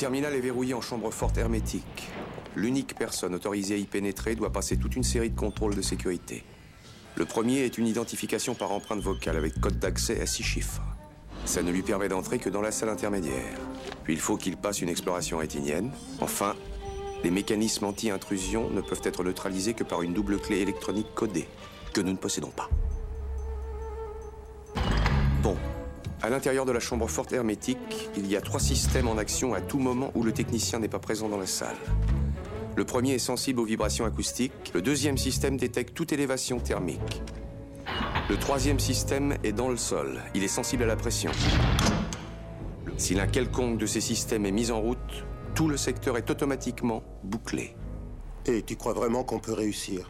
terminal est verrouillé en chambre forte hermétique. L'unique personne autorisée à y pénétrer doit passer toute une série de contrôles de sécurité. Le premier est une identification par empreinte vocale avec code d'accès à six chiffres. Ça ne lui permet d'entrer que dans la salle intermédiaire. Puis il faut qu'il passe une exploration rétinienne. Enfin, les mécanismes anti-intrusion ne peuvent être neutralisés que par une double clé électronique codée, que nous ne possédons pas. L'intérieur de la chambre forte hermétique, il y a trois systèmes en action à tout moment où le technicien n'est pas présent dans la salle. Le premier est sensible aux vibrations acoustiques. Le deuxième système détecte toute élévation thermique. Le troisième système est dans le sol. Il est sensible à la pression. Si l'un quelconque de ces systèmes est mis en route, tout le secteur est automatiquement bouclé. Et tu crois vraiment qu'on peut réussir?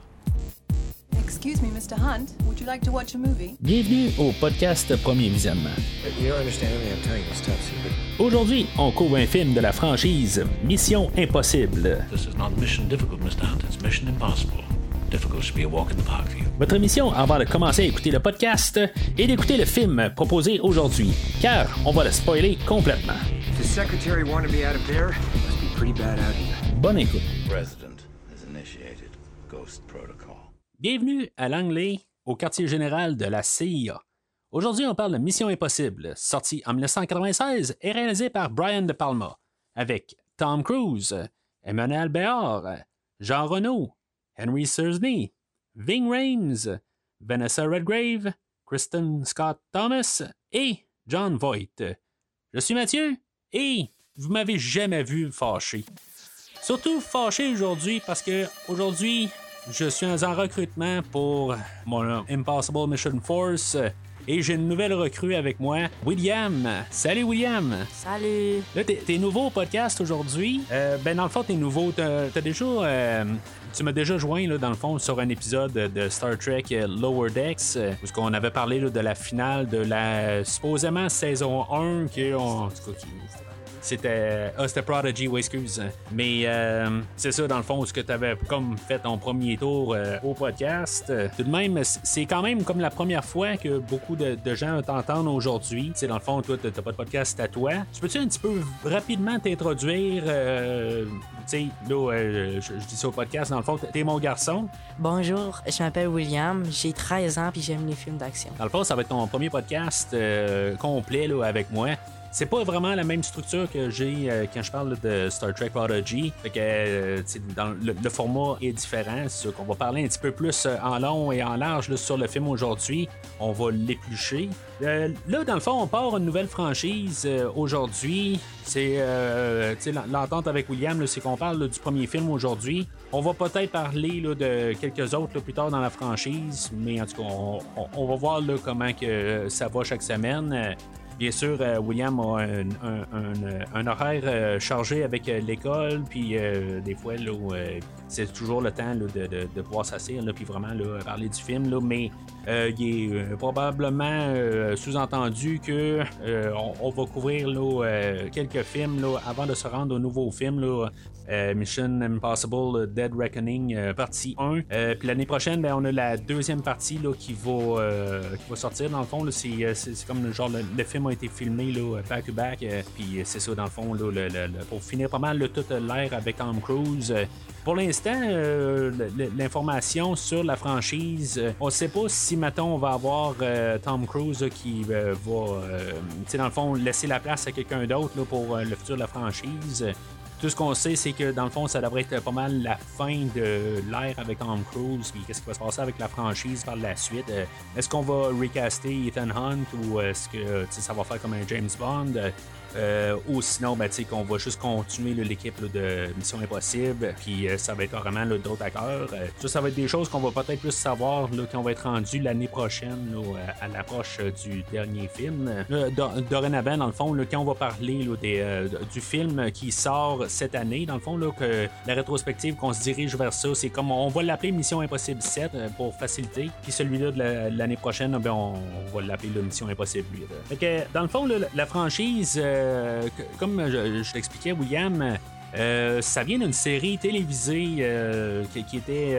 Excuse me, Mr. Hunt. Would you like to watch a movie? Bienvenue au podcast Premier Visionnement. You don't understand everything I'm telling you is top secret. Aujourd'hui, on couvre un film de la franchise Mission Impossible. This is not mission difficult, Mr. Hunt. It's mission impossible. Difficult should be a walk in the park for you. Votre mission avant de commencer à écouter le podcast est d'écouter le film proposé aujourd'hui, car on va le spoiler complètement. If the secretary wanted me out of there, must be pretty bad out here. Bonne écoute. President has initiated Ghost Protocol. Bienvenue à Langley, au quartier général de la CIA. Aujourd'hui, on parle de Mission Impossible, sorti en 1996 et réalisé par Brian De Palma, avec Tom Cruise, Emmanuel Béard, Jean Renault, Henry Sursney, Ving Rhames, Vanessa Redgrave, Kristen Scott Thomas et John Voight. Je suis Mathieu et vous m'avez jamais vu fâché. Surtout fâché aujourd'hui parce que aujourd'hui, je suis en recrutement pour mon Impossible Mission Force et j'ai une nouvelle recrue avec moi, William. Salut William. Salut. Là, t'es, t'es nouveau au podcast aujourd'hui. Euh, ben dans le fond, t'es nouveau. T'as, t'as déjà, euh, tu m'as déjà joint là, dans le fond sur un épisode de Star Trek Lower Decks euh, où on avait parlé là, de la finale de la supposément saison 1 qui, on, en tout cas, qui- c'était. Ah, c'était Prodigy, oui, excuse. Mais euh, c'est ça, dans le fond, ce que tu avais comme fait ton premier tour euh, au podcast. Euh, Tout de même, c'est quand même comme la première fois que beaucoup de, de gens t'entendent aujourd'hui. Tu sais, dans le fond, toi, t'as pas de podcast c'est à toi. Tu peux-tu un petit peu rapidement t'introduire? euh, tu sais, là, euh, je, je dis ça au podcast, dans le fond, t'es mon garçon. Bonjour, je m'appelle William, j'ai 13 ans puis j'aime les films d'action. Dans le fond, ça va être ton premier podcast euh, complet là, avec moi. C'est pas vraiment la même structure que j'ai euh, quand je parle de Star Trek Prodigy. Fait que euh, le, format est différent. C'est qu'on va parler un petit peu plus euh, en long et en large sur le film aujourd'hui. On va l'éplucher. Là, dans le fond, on part une nouvelle franchise aujourd'hui. C'est l'entente avec William, c'est qu'on parle du premier film aujourd'hui. On va peut-être parler de quelques autres plus tard dans la franchise, mais en tout cas, on, va voir comment ça va chaque semaine. Bien sûr, euh, William a un, horaire euh, chargé avec euh, l'école, puis des fois, là, c'est toujours le temps de, de- pouvoir s'asseoir, puis vraiment parler du film, mais euh, il est euh, probablement euh, sous-entendu que on, va couvrir quelques films avant de se rendre au nouveau film, Mission Impossible Dead Reckoning partie 1. Euh, puis l'année prochaine, ben, on a la deuxième partie qui, va, sortir. Dans le fond, c'est, comme le genre le, le film a été filmé back to back. puis c'est ça, dans le fond, le- le- le- pour finir pas mal là, toute l'air avec Tom Cruise. Pour l'instant, euh, l'information sur la franchise, euh, on sait pas si maintenant on va avoir euh, Tom Cruise là, qui euh, va, dans le fond, laisser la place à quelqu'un d'autre pour le futur de la franchise. Tout ce qu'on sait, c'est que dans le fond, ça devrait être pas mal la fin de l'ère avec Tom Cruise. Puis qu'est-ce qui va se passer avec la franchise par la suite Est-ce qu'on va recaster Ethan Hunt ou est-ce que ça va faire comme un James Bond? Euh, euh, ou sinon, ben, qu'on va juste continuer l'équipe de Mission Impossible, puis euh, ça va être là, d'autres acteurs. Euh, ça, ça va être des choses qu'on va peut-être plus savoir là, quand on va être rendu l'année prochaine là, à, à l'approche euh, du dernier film. Là, do- dorénavant, dans le fond, là, quand on va parler des, euh, du film qui sort cette année, dans le fond, là, que la rétrospective qu'on se dirige vers ça, c'est comme on va l'appeler Mission Impossible 7 euh, pour faciliter, puis celui-là de la- l'année prochaine, ben, on, va l'appeler Mission Impossible 8. là. Fait dans le fond, la franchise, euh, comme je, je t'expliquais, William, euh, ça vient d'une série télévisée euh, qui, était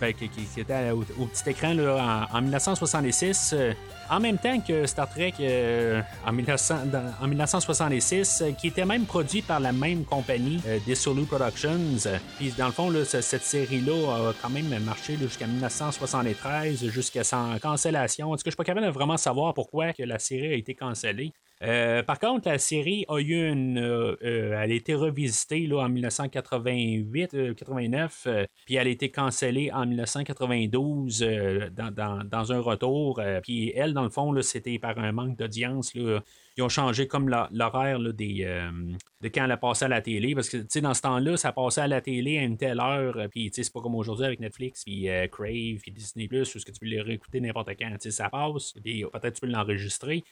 ben, au, petit écran là, en, en 1966, euh, en même temps que Star Trek en, 1900 dans- en 1966, euh, qui était même produit par la même compagnie, Dissolu Productions. Puis dans le fond, cette série-là a quand même marché jusqu'à 1973, jusqu'à sa cancellation. En tout cas, je suis pas capable de vraiment savoir pourquoi que la série a été cancellée. Euh, par contre, la série a eu une. euh, euh, elle a été revisitée là, en 1988, euh, 89, euh, puis elle a été cancellée en 1992 euh, dans, un retour. puis elle, dans le fond, c'était par un manque d'audience. Ils ont changé comme l'horaire des, de quand elle a passé à la télé. Parce que, tu sais, dans ce temps-là, ça passait à la télé à une telle heure. Puis, tu sais, c'est pas comme aujourd'hui avec Netflix, puis Crave, puis Disney+, où ce que tu peux les réécouter n'importe quand. Tu sais, ça passe, peut-être tu peux l'enregistrer.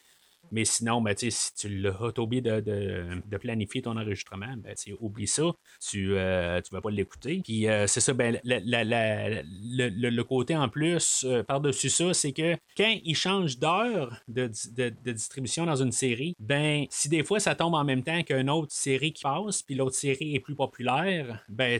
Mais sinon, ben, si tu l'as oublié de, de- planifier ton enregistrement, ben, oublie ça. Tu ne vas pas l'écouter. Puis euh, c'est ça, ben, la- la- la- le, le- côté en plus, euh, par-dessus ça, c'est que quand ils changent d'heure de, de- distribution dans une série, ben, si des fois ça tombe en même temps qu'une autre série qui passe, puis l'autre série est plus populaire, ben,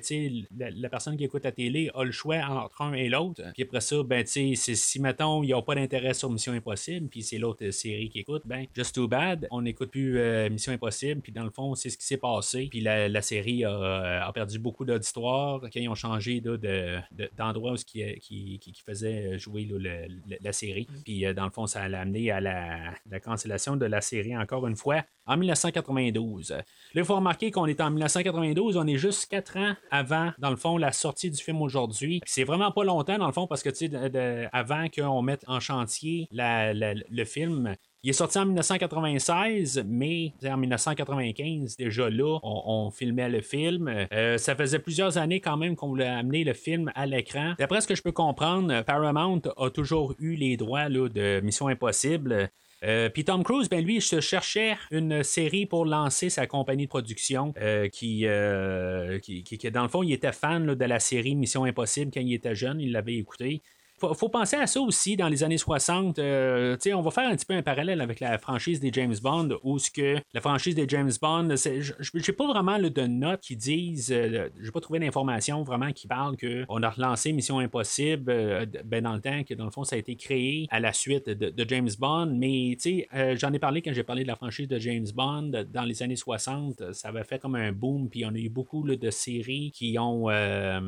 la, personne qui écoute la télé a le choix entre un et l'autre. Puis après ça, ben, si, mettons, ils n'ont pas d'intérêt sur Mission Impossible, puis c'est l'autre euh, série qui écoute, ben, just too bad, on n'écoute plus euh, Mission Impossible, puis dans le fond, c'est ce qui s'est passé. Puis la, la série a, a perdu beaucoup d'auditoire quand ils ont changé là, de- de- d'endroit où ce qui, qui, qui, qui faisait jouer là, le- le- la série. Puis euh, dans le fond, ça a amené à la, la cancellation de la série encore une fois en 1992. Là, il faut remarquer qu'on est en 1992, on est juste quatre ans avant, dans le fond, la sortie du film aujourd'hui. C'est vraiment pas longtemps, dans le fond, parce que, tu sais, avant qu'on mette en chantier la- la- le film, il est sorti en 1996, mais en 1995, déjà là, on, filmait le film. Euh, ça faisait plusieurs années quand même qu'on voulait amener le film à l'écran. D'après ce que je peux comprendre, Paramount a toujours eu les droits de Mission Impossible. Euh, Puis Tom Cruise, ben lui, il se cherchait une série pour lancer sa compagnie de production euh, qui, dans le fond, il était fan de la série Mission Impossible quand il était jeune, il l'avait écouté. Faut, faut penser à ça aussi dans les années 60. euh, on va faire un petit peu un parallèle avec la franchise des James Bond, où ce que la franchise des James Bond, j'ai pas vraiment de notes qui disent, euh, j'ai pas trouvé d'informations vraiment qui parlent qu'on a relancé Mission Impossible euh, ben, dans le temps que dans le fond ça a été créé à la suite de, James Bond. Mais euh, j'en ai parlé quand j'ai parlé de la franchise de James Bond dans les années 60. Ça avait fait comme un boom, puis on a eu beaucoup de séries qui ont euh,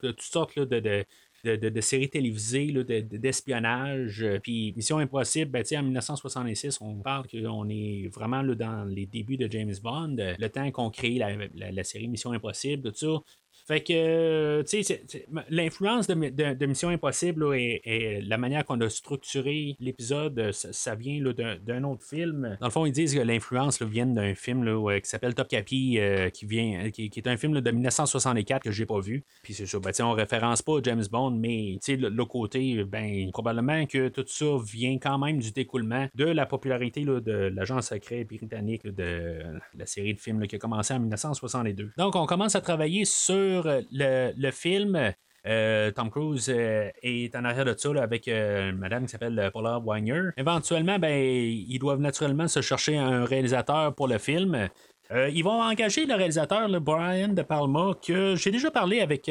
toutes sortes de de, de- séries télévisées, d'espionnage. euh, Puis Mission Impossible, ben, en 1966, on parle qu'on est vraiment là, dans les débuts de James Bond, euh, le temps qu'on crée la série Mission Impossible, tout ça. Fait que, euh, tu sais, l'influence de, de- Mission Impossible et, la manière qu'on a structuré l'épisode, euh, ça, vient d'un, autre film. Dans le fond, ils disent que l'influence vient d'un film là, qui s'appelle Top Capi, euh, qui, vient, qui, est un film de 1964 que j'ai pas vu. Puis c'est ça, ben, on référence pas James Bond, mais tu sais, le, le côté, ben, probablement que tout ça vient quand même du découlement de la popularité là, de l'agent secret britannique de la série de films qui a commencé en 1962. Donc, on commence à travailler sur euh, le, le film. Euh, Tom Cruise euh, est en arrière de ça avec une madame qui s'appelle Paula Weiner. Éventuellement, ben, ils doivent naturellement se chercher un réalisateur pour le film. Ils vont engager le réalisateur là, Brian De Palma, que j'ai déjà parlé avec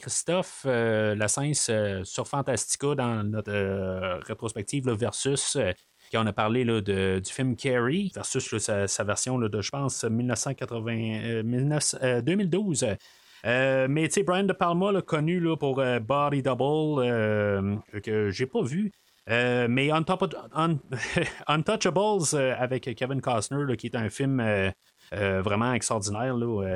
Christophe Lassens sur Fantastica dans notre rétrospective là, versus. on a parlé là, de- du film Carrie versus sa, version de, je pense, 1980, euh, 19 euh, 2012. Euh, mais tu sais, Brian De Palma, là, connu là, pour euh, Body Double, euh, que j'ai pas vu. Mais Untouchables euh, avec Kevin Costner, qui est un film vraiment extraordinaire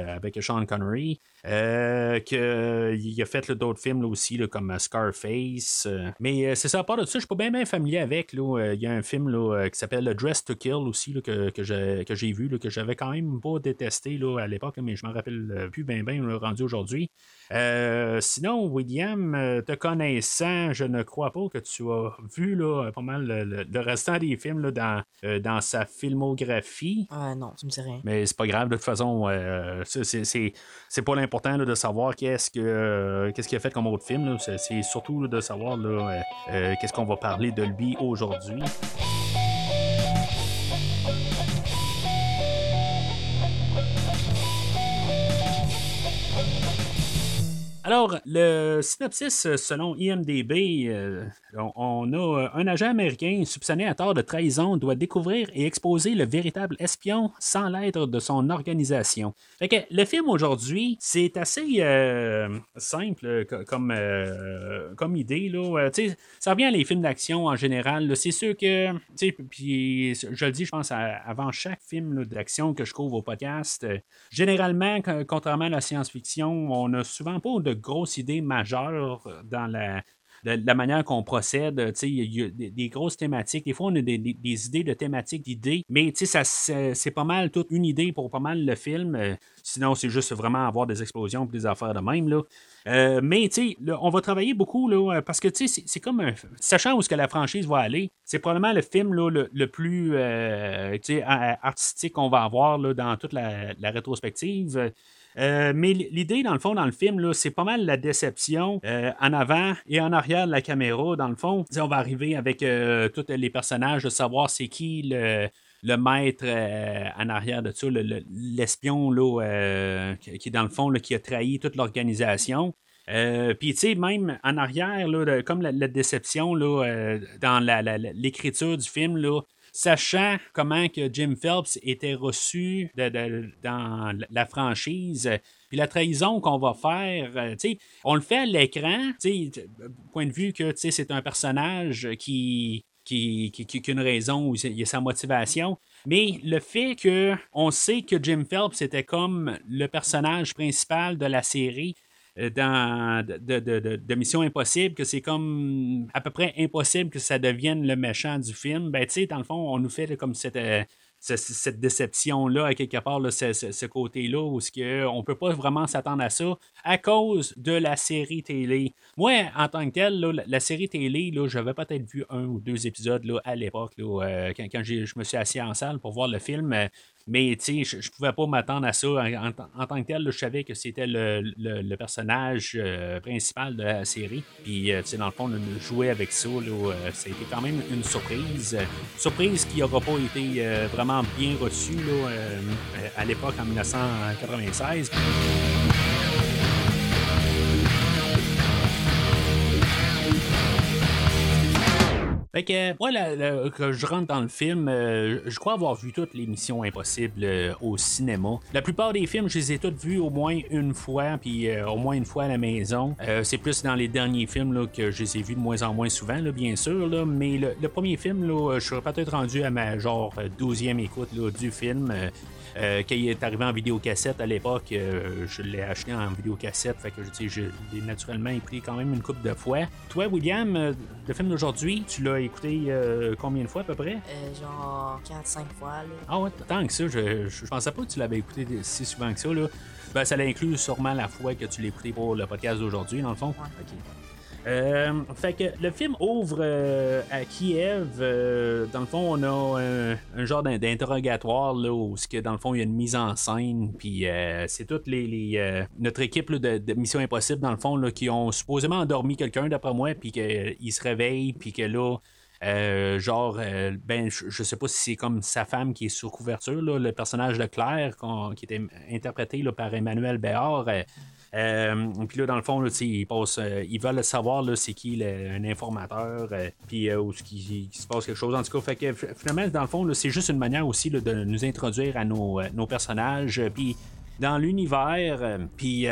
avec Sean Connery. Euh, que, il a fait d'autres films là, aussi, là, comme Scarface. euh. mais euh, c'est ça, à part de ça, je suis pas bien, bien familier avec. là. Euh, Il y a un film là, euh, qui s'appelle Dress to Kill aussi, là, que, que j'ai, que j'ai vu, là, que j'avais quand même pas détesté là, à l'époque, mais je m'en rappelle euh, plus bien, bien rendu aujourd'hui. Euh, sinon, William, euh, te connaissant, je ne crois pas que tu as vu là, pas mal le, le- le restant des films là, dans, euh, dans sa filmographie. Ah non, tu me dis rien. Mais c'est pas grave, de toute façon, euh, c'est- c'est c'est- c'est pas l'important là, de savoir qu'est-ce que euh, qu'est-ce qu'il a fait comme autre film. C'est surtout de savoir euh, euh, qu'est-ce qu'on va parler de lui aujourd'hui. Alors, le synopsis, euh, selon IMDB, euh, on, a euh, un agent américain soupçonné à tort de trahison doit découvrir et exposer le véritable espion sans l'être de son organisation. Fait le film aujourd'hui, c'est assez simple co- comme, comme idée. Là. Ça revient à les films d'action en général. C'est sûr que, puis je le dis, je pense, avant chaque film d'action que je couvre au podcast, généralement, co- contrairement à la science-fiction, on n'a souvent pas de grosses idées majeures dans la, la manière qu'on procède. Il y a des, grosses thématiques. Des fois, on a des, idées de thématiques, d'idées, mais c'est pas mal toute une idée pour pas mal le film. Euh, sinon, c'est juste vraiment avoir des explosions et des affaires de même. Là. Euh, mais on va travailler beaucoup là, euh, parce que c'est- comme un. Sachant où est-ce que la franchise va aller, c'est probablement le film là, le, le plus artistique qu'on va avoir là, dans toute la, la rétrospective. Euh, mais l'idée, dans le fond, dans le film, c'est pas mal la déception euh, en avant et en arrière de la caméra, dans le fond. On va arriver avec euh, tous les personnages, de savoir c'est qui le, le maître en arrière de ça, le- le- l'espion là, euh, qui dans le fond, là, qui a trahi toute l'organisation. Puis, tu sais, même en arrière, là, comme la, déception là, dans l'écriture du film, là, sachant comment que Jim Phelps était reçu dans la franchise, puis la trahison qu'on va faire, euh, on le fait à l'écran, point de vue que c'est un personnage qui, qui, qui, qui- a une raison ou il a sa motivation. Mais le fait que on sait que Jim Phelps était comme le personnage principal de la série, dans de, Mission Impossible, que c'est comme à peu près impossible que ça devienne le méchant du film, ben tu sais, dans le fond, on nous fait comme cette, euh, ce- cette déception-là, à quelque part, ce, ce- côté-là, où ce que on peut pas vraiment s'attendre à ça à cause de la série télé. Moi, en tant que tel, la, série télé, j'avais peut-être vu un ou deux épisodes là, à l'époque, euh, quand, quand je me suis assis en salle pour voir le film. euh, mais tu sais, je, je pouvais pas m'attendre à ça. En, tant que tel, je savais que c'était le, le- le personnage euh, principal de la série. Puis, euh, tu sais, dans le fond, de jouer avec ça, là, euh, ça a été quand même une surprise. Surprise qui n'aura pas été vraiment bien reçue là, à l'époque, en 1996. Fait que, moi, là, là, que je rentre dans le film, euh, je crois avoir vu toutes les missions impossibles euh, au cinéma. La plupart des films, je les ai toutes vues au moins une fois, puis euh, au moins une fois à la maison. Euh, c'est plus dans les derniers films là, que je les ai vus de moins en moins souvent, bien sûr. Là, mais le, le premier film, là, je serais peut-être rendu à ma genre 12e écoute là, du film. Euh, quand il est arrivé en vidéocassette à l'époque, euh, je l'ai acheté en vidéocassette, fait que je l'ai naturellement écouté quand même une couple de fois. Toi, William, euh, le film d'aujourd'hui, tu l'as écouté euh, combien de fois à peu près? Genre 4-5 fois. Là. Ah ouais, tant que ça, je, je pensais pas que tu l'avais écouté si souvent que ça. Là. Ben, ça l'inclut sûrement la fois que tu l'as écouté pour le podcast d'aujourd'hui, dans le fond. Ok. Euh, fait que le film ouvre euh, à Kiev. euh, dans le fond, on a un, genre d'in- d'interrogatoire là, où que, dans le fond il y a une mise en scène. Puis euh, c'est toute les, notre équipe de, Mission Impossible dans le fond là, qui ont supposément endormi quelqu'un d'après moi, puis qu'il se réveille, puis que là. genre, ben, je, je sais pas si c'est comme sa femme qui est sous couverture, là, le personnage de Claire, qui était interprété par Emmanuel Béard. Euh, puis là, dans le fond, là, ils, passent, euh, ils veulent savoir là, c'est qui le- un informateur, euh, puis euh, où qui, qui se passe quelque chose. En tout cas, fait que finalement, dans le fond, là, c'est juste une manière aussi là, de nous introduire à nos, euh, personnages. Puis dans l'univers, puis tu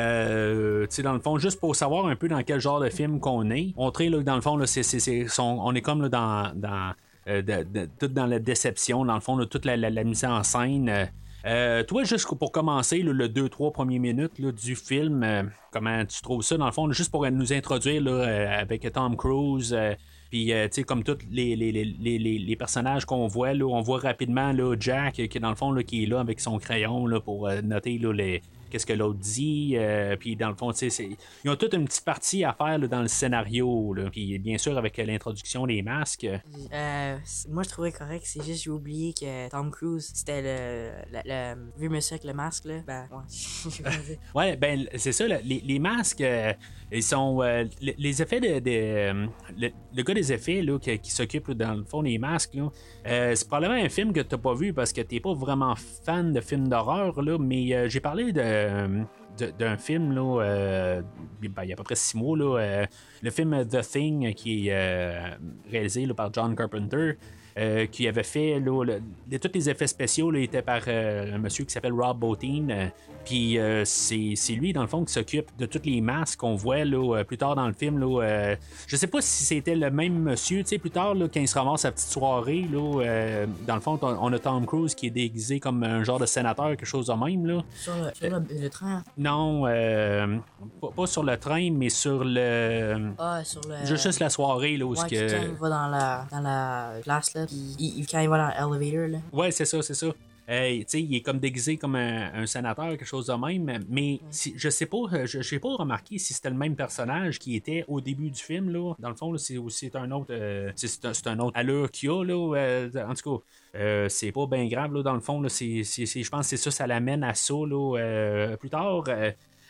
sais, dans le fond, juste pour savoir un peu dans quel genre de film qu'on est, montrer là, que dans le fond, là, c'est- son- on est comme là, dans. dans euh, dans la déception, dans le fond, là, toute la mise en scène. Euh, toi, juste pour commencer, le 2-3 premières minutes du film, euh, comment tu trouves ça, dans le fond, juste pour nous introduire euh, avec Tom Cruise, puis, comme tous les, personnages qu'on voit, on voit rapidement Jack, qui est dans le fond, là, qui est là avec son crayon pour noter les, qu'est-ce que l'autre dit. euh, puis dans le fond, tu ils ont toute une petite partie à faire là, dans le scénario. Là. Puis bien sûr, avec l'introduction des masques. Euh, moi, je trouvais correct. C'est juste j'ai oublié que Tom Cruise, c'était le, le, le vieux monsieur avec le masque. Là. Ben, ouais. Ouais, ben c'est ça, là, les, les masques, euh, ils sont. euh, les, les effets de. de, le, le gars des effets là, qui, qui s'occupe là, dans le fond des masques, là, c'est probablement un film que t'as pas vu parce que t'es pas vraiment fan de films d'horreur, là, mais j'ai parlé de. De- d'un film, euh, ben, il y a à peu près six mois, euh, le film The Thing, qui est euh, réalisé par John Carpenter. Euh, qui avait fait là, le- les- tous les effets spéciaux là, étaient par euh, un monsieur qui s'appelle Rob Bottin. euh, puis c'est lui, dans le fond, qui s'occupe de toutes les masques qu'on voit là, plus tard dans le film. Là, je sais pas si c'était le même monsieur, tu sais, plus tard, là, quand il se ramasse sa petite soirée, là, dans le fond, on a Tom Cruise qui est déguisé comme un genre de sénateur, quelque chose de même. Là. Sur le, sur le- le train. Non, pas, pas sur le train, mais sur le. Ah, sur le. Juste la soirée, là, où Ouais, ce qui, que. quand il va dans la, dans la là, puis il, il- quand il va dans l'elevator, là. Ouais, c'est ça, c'est ça. Sais, il est comme déguisé comme un, un sénateur, quelque chose de même. Mais si, je sais pas, euh, je j'ai pas remarqué si c'était le même personnage qui était au début du film. Là. Dans le fond, là, c'est aussi un autre. euh, c'est c'est un, autre allure qu'il a. Là, euh, en tout cas, euh, c'est pas bien grave. Là, dans le fond, là, c'est, c'est- c'est- je pense que c'est ça, ça l'amène à ça là, euh, plus tard.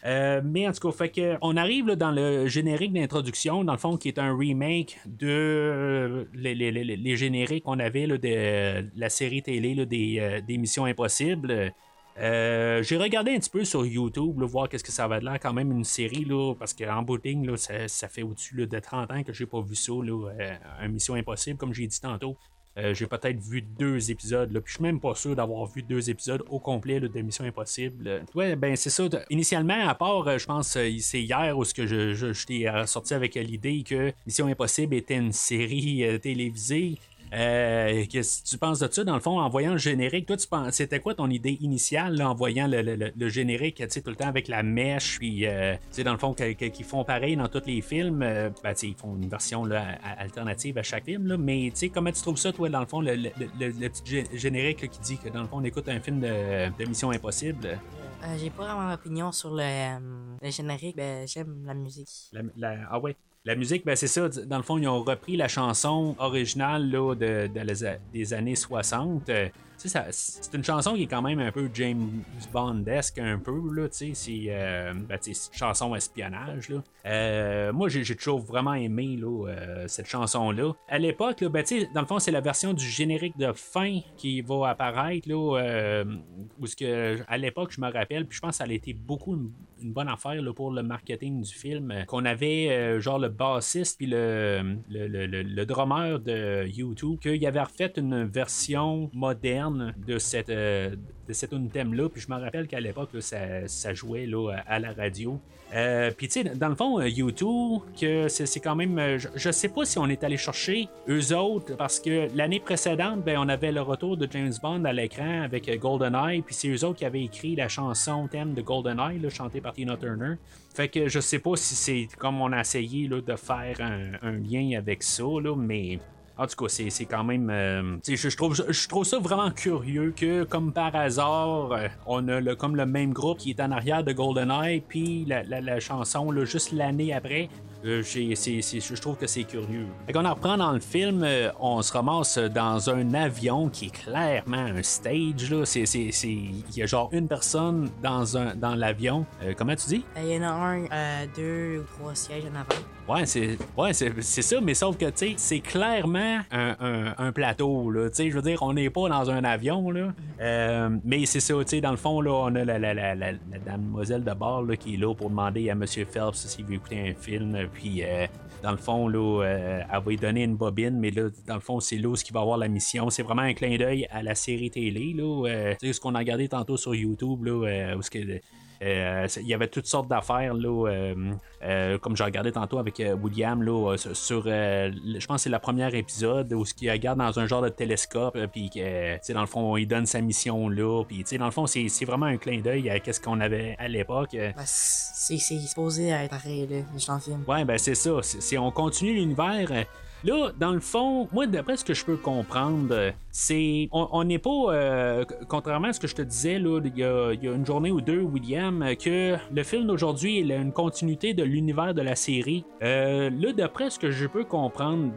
Euh, mais en tout cas, on arrive là, dans le générique d'introduction, dans le fond, qui est un remake de euh, les, génériques qu'on avait là, de euh, la série télé là, des, Missions Impossibles. J'ai regardé un petit peu sur YouTube, là, voir qu'est-ce que ça va de l'air quand même une série, là, parce qu'en là, ça, ça fait au-dessus là, de 30 ans que j'ai pas vu ça, là, un Mission Impossible, comme j'ai dit tantôt. Euh, j'ai peut-être vu deux épisodes, là, puis je suis même pas sûr d'avoir vu deux épisodes au complet de Mission Impossible. Ouais, ben c'est ça. Initialement, à part, euh, je pense, euh, c'est hier où que je, je, je t'ai sorti avec l'idée que Mission Impossible était une série télévisée. Euh, Qu'est-ce que tu penses de ça, dans le fond, en voyant le générique? Toi, tu penses, c'était quoi ton idée initiale là, en voyant le, le- générique, tu sais, tout le temps avec la mèche, puis, euh, tu sais, dans le fond, qu'ils font pareil dans tous les films, euh, ben, tu sais, ils font une version là, alternative à chaque film, là, mais, tu sais, comment tu trouves ça, toi, dans le fond, le, le- petit gé- générique là, qui dit que, dans le fond, on écoute un film de, de Mission Impossible? Euh, J'ai pas vraiment d'opinion sur le, le générique, ben j'aime la musique. La- la- ah ouais? La musique, ben c'est ça. Dans le fond, ils ont repris la chanson originale là, de, des années 60. C'est une chanson qui est quand même un peu James Bond-esque, un peu. Là, tu sais, c'est euh, ben, chanson espionnage. Là. Euh, moi, j'ai toujours vraiment aimé là, euh, cette chanson-là. À l'époque, ben, dans le fond, c'est la version du générique de fin qui va apparaître. Là, euh, où ce que, à l'époque, je me rappelle, puis je pense que ça a été beaucoup une, bonne affaire là, pour le marketing du film. Qu'on avait genre le bassiste puis le, le, le, le- le drummer de YouTube, qu'il avait refait une version moderne de cette, euh, thème-là. Puis je me rappelle qu'à l'époque, ça, ça jouait à la radio. Euh, Puis tu sais, dans le fond, euh, YouTube, que c'est quand même. je, je sais pas si on est allé chercher eux autres, parce que l'année précédente, ben, on avait le retour de James Bond à l'écran avec GoldenEye, puis c'est eux autres qui avaient écrit la chanson thème de GoldenEye, chantée par Tina Turner. Fait que je sais pas si c'est comme on a essayé là, de faire un, lien avec ça, mais. En tout cas, c'est quand même. euh, je, trouve, je trouve ça vraiment curieux que, comme par hasard, euh, on a le, comme le même groupe qui est en arrière de GoldenEye, puis la, la, la chanson, là, juste l'année après. Euh, je trouve que c'est curieux. Fait qu'on en reprend dans le film, euh, on se ramasse dans un avion qui est clairement un stage. Là. C'est, il y a genre une personne dans, un, dans l'avion. Euh, comment tu dis? Il y en a un, euh, deux ou trois sièges en avant. Ouais, c'est ouais, c'est, ça, mais sauf que, tu sais, c'est clairement un, un- un plateau, là. Tu sais, je veux dire, on n'est pas dans un avion, là. Euh, mais c'est ça, tu sais, dans le fond, là, on a la, la, la, la, la damoiselle de bord, là, qui est là pour demander à M. Phelps s'il veut écouter un film, puis... euh, dans le fond, là, euh, elle va lui donner une bobine, mais là, dans le fond, c'est ce qui va avoir la mission. C'est vraiment un clin d'œil à la série télé, là. euh, ce qu'on a regardé tantôt sur YouTube, là, où que il y avait toutes sortes d'affaires, là, euh, euh, comme j'ai regardé tantôt avec euh, William, là, euh, sur, euh, je pense que c'est le premier épisode où ce qu'il regarde dans un genre de télescope, euh, puis que, euh, tu sais, dans le fond, il donne sa mission là, puis, tu sais, dans le fond, c'est c'est vraiment un clin d'œil à ce qu'on avait à l'époque. euh. Ben, c'est supposé être pareil, là, je t'en filme. Ouais, ben c'est ça. C'est- on continue l'univers. Là, dans le fond, moi, d'après ce que je peux comprendre, euh, c'est. On n'est pas. euh, contrairement à ce que je te disais, là, il y a, une journée ou deux, William, euh, que le film d'aujourd'hui est une continuité de l'univers de la série. Euh, là, d'après ce que je peux comprendre,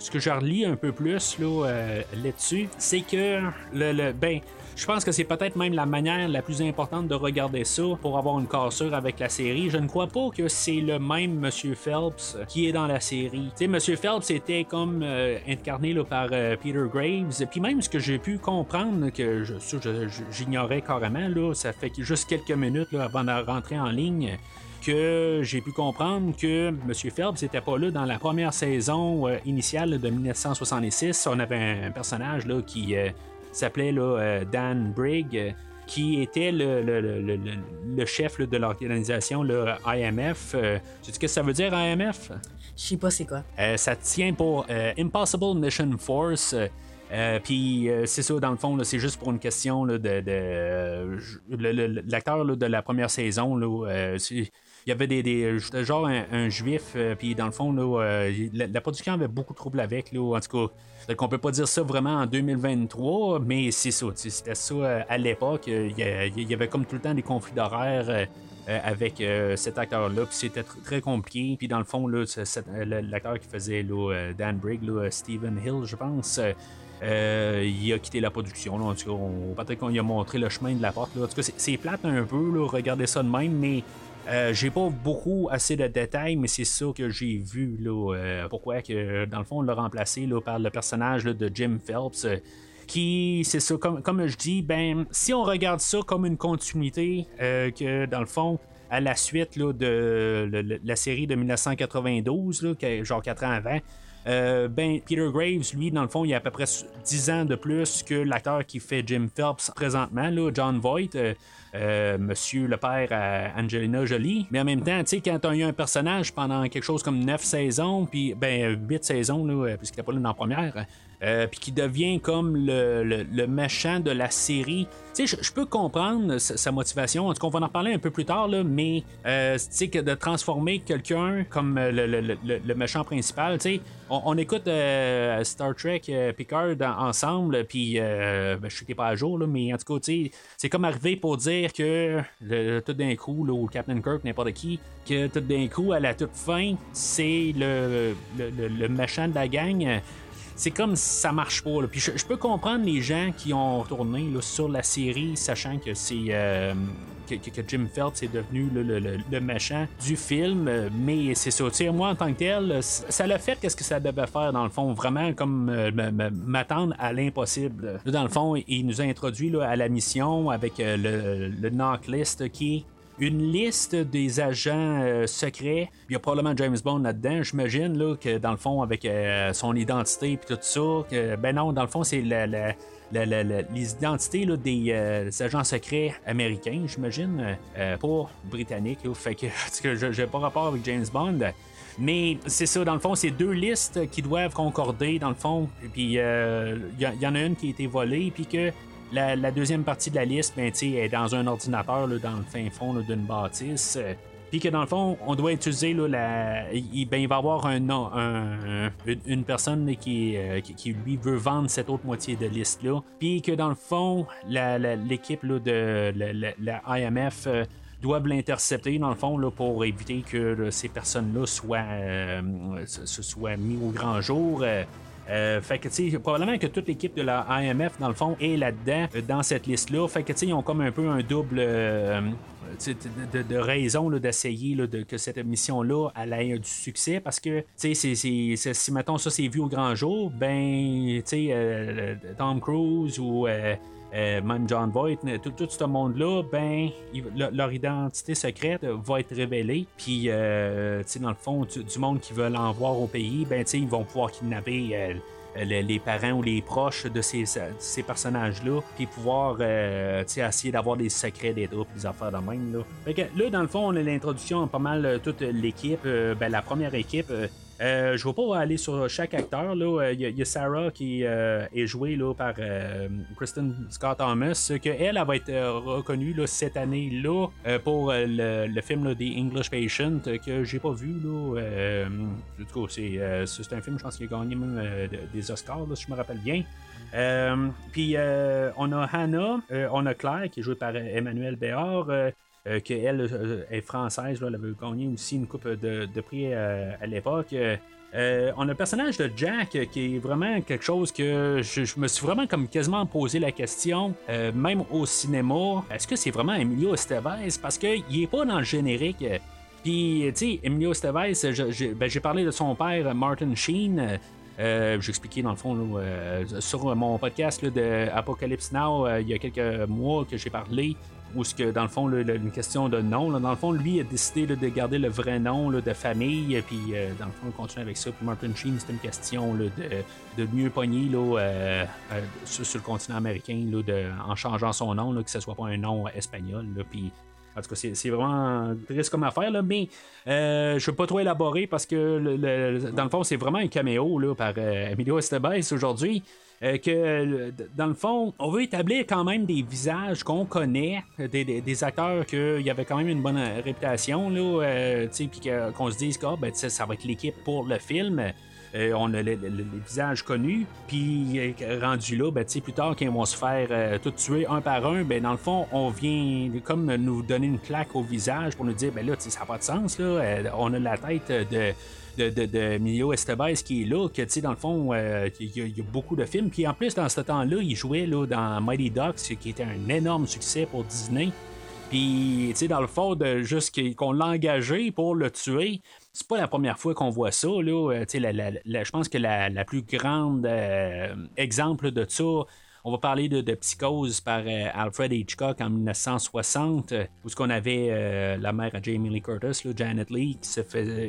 ce que je relis un peu plus là, là-dessus, c'est que le, le- ben, Je pense que c'est peut-être même la manière la plus importante de regarder ça pour avoir une cassure avec la série. Je ne crois pas que c'est le même Monsieur Phelps qui est dans la série. Tu sais, Monsieur Phelps était comme euh, incarné là, par euh, Peter Graves. Puis même ce que j'ai pu comprendre, que j'ignorais carrément, là, ça fait juste quelques minutes avant de rentrer en ligne que j'ai pu comprendre que M. Phelps n'était pas là dans la première saison euh, initiale de 1966. On avait un personnage là, qui s'appelait là, euh, Dan Brigg, euh, qui était le, le- le- le- chef là, de l'organisation le IMF. Euh, tu sais ce que ça veut dire IMF? Je sais pas c'est quoi. Euh, ça tient pour euh, Impossible Mission Force. Euh, euh, Puis euh, c'est ça, dans le fond, c'est juste pour une question là, de. de euh, L'acteur de la première saison, là, euh, il y avait des, des c'était genre un, juif, euh, puis dans le fond, là, euh, la, production avait beaucoup de troubles avec. Là, en tout cas, peut-être qu'on peut pas dire ça vraiment en 2023, mais c'est ça. C'était ça euh, à l'époque. euh, Il y, avait comme tout le temps des conflits d'horaires. euh, euh, avec euh, cet acteur-là. Puis c'était tr- très compliqué. Puis dans le fond, euh, l'acteur qui faisait euh, Dan Brigg, euh, Stephen Hill, je pense, euh, euh, il a quitté la production. En tout cas, on- peut-être qu'on lui a montré le chemin de la porte. Là. En tout cas, c'est, plate un peu, là, regarder ça de même, mais. Euh, j'ai pas beaucoup assez de détails, mais c'est ça que j'ai vu. Là, euh, pourquoi que dans le fond on l'a remplacé là, par le personnage de Jim Phelps. euh, qui, c'est ça, comme, comme je dis, ben, si on regarde ça comme une continuité, que dans le fond, à la suite là, de la série de 1992, là, genre 4 ans avant, euh, ben, Peter Graves, lui, dans le fond, il a à peu près 10 ans de plus que l'acteur qui fait Jim Phelps présentement, John Voight. euh, euh, monsieur le père Angelina Jolie. Mais en même temps, tu sais, quand on a eu un personnage pendant quelque chose comme 9 saisons, puis ben 8 saisons, puisqu'il n'est pas là dans la première, euh, puis qui devient comme le, le- méchant de la série. Je- peux comprendre sa, motivation. En tout cas, on va en parler un peu plus tard, mais euh, que de transformer quelqu'un comme euh, le, le- méchant principal, on, on écoute Star Trek Picard en- ensemble, puis ben, je t'es pas à jour, mais en tout cas, c'est comme arrivé pour dire que tout d'un coup, là, ou Captain Kirk, n'importe qui, que tout d'un coup, à la toute fin, c'est le- le méchant de la gang. C'est comme ça marche pas. Puis je, peux comprendre les gens qui ont retourné là, sur la série, sachant que c'est euh, que, Jim Phelps est devenu le, le- le méchant du film. Mais c'est ça. Moi, en tant que tel, ça l'a fait qu'est-ce que ça devait faire dans le fond, vraiment comme euh, m'attendre à l'impossible. Dans le fond, il nous a introduit à la mission avec euh, le, le knock qui une liste des agents euh, secrets. Il y a probablement James Bond là-dedans, j'imagine, là, que dans le fond, avec euh, son identité et tout ça, que, ben non, dans le fond, c'est la- les identités là, des, euh, des agents secrets américains, j'imagine, pas britanniques. là. fait que, que je n'ai pas rapport avec James Bond. Mais c'est ça, dans le fond, c'est deux listes qui doivent concorder, dans le fond. Puis il y, y en a une qui a été volée, puis que la, deuxième partie de la liste, ben, est dans un ordinateur là, dans le fin fond d'une bâtisse. euh, Puis que dans le fond, on doit utiliser là. Il, ben, va y avoir un, une, personne euh, qui, qui, lui veut vendre cette autre moitié de liste-là. Puis que dans le fond, l'équipe de la, IMF euh, l'intercepter dans le fond là, pour éviter que ces personnes-là soient, euh, soient mis au grand jour. Euh, fait que, tu sais, probablement que toute l'équipe de la IMF, dans le fond, est là-dedans, euh, dans cette liste-là. Fait que, tu sais, ils ont comme un peu un double euh, de, de- de raison d'essayer de, que cette mission-là ait du succès parce que, c'est- c'est- si, mettons, ça, c'est vu au grand jour, ben, tu sais, euh, Tom Cruise ou. Euh, euh, même John Voight, tout, tout ce monde-là, ben, leur, identité secrète va être révélée. Puis, euh, dans le fond, du, monde qui veulent en voir au pays, ben, ils vont pouvoir kidnapper euh, le- les parents ou les proches de ces, personnages-là, puis pouvoir euh, essayer d'avoir des secrets des troupes, des affaires de même. Là. Dans le fond, on a l'introduction à pas mal euh, toute l'équipe, euh, ben, la première équipe. euh, euh, je ne vais pas aller sur chaque acteur. là. Euh, Il y, a- il Sarah qui euh, est jouée par Kristen Scott Thomas, que elle, elle va être reconnue cette année-là pour le, film The English Patient que j'ai pas vu. C'est, un film, je pense, qui a gagné même de- des Oscars, si je me rappelle bien. Puis on a Hannah, on a Claire qui est jouée par Emmanuel Béard, euh, euh, qui elle euh, est française, elle avait gagné aussi une coupe de, prix euh, à l'époque. Euh, on a le personnage de Jack qui est vraiment quelque chose que je, me suis vraiment comme quasiment posé la question, même au cinéma, est-ce que c'est vraiment Emilio Estevez? Parce qu'il est pas dans le générique. Puis, tu sais, Emilio Estevez, ben, j'ai parlé de son père, Martin Sheen. euh, expliqué dans le fond sur mon podcast là, de Apocalypse Now il y a quelques mois que j'ai parlé où ce que dans le fond une question de nom dans le fond lui a décidé de garder le vrai nom de famille puis euh, dans le fond on continue avec ça. Puis Martin Sheen c'est une question de, mieux pogner euh, euh, sur, le continent américain en changeant son nom que ce soit pas un nom espagnol puis en tout cas, c'est vraiment triste comme affaire, mais je ne veux pas trop élaborer parce que, dans le fond, c'est vraiment un caméo par Emilio Estevez aujourd'hui. Euh, que le- dans le fond, on veut établir quand même des visages qu'on connaît, des, des- des acteurs qu'il y avait quand même une bonne euh, réputation, là, euh, qu'on se dise que ah, ben, ça va être l'équipe pour le film. Euh, on a les, visages connus, puis euh, rendu là, ben, plus tard, quand ils vont se faire euh, tout tuer un par un, ben, dans le fond, on vient comme nous donner une claque au visage pour nous dire, ben là, ça n'a pas de sens, là. Euh, on a la tête de. De, de, de Estevez qui est là, que tu sais, dans le fond, euh, il y, a- beaucoup de films. Puis en plus, dans ce temps-là, il jouait là, dans Mighty Ducks, qui était un énorme succès pour Disney. Puis, tu sais, dans le fond, de juste qu'on l'a engagé pour le tuer, c'est pas la première fois qu'on voit ça. Là. Euh, la- la- la- je pense que la, la plus grande euh, exemple de ça, on va parler de, de Psychose par euh, Alfred Hitchcock en 1960, euh, où ce qu'on avait euh, la mère à Jamie Lee Curtis, Janet Lee,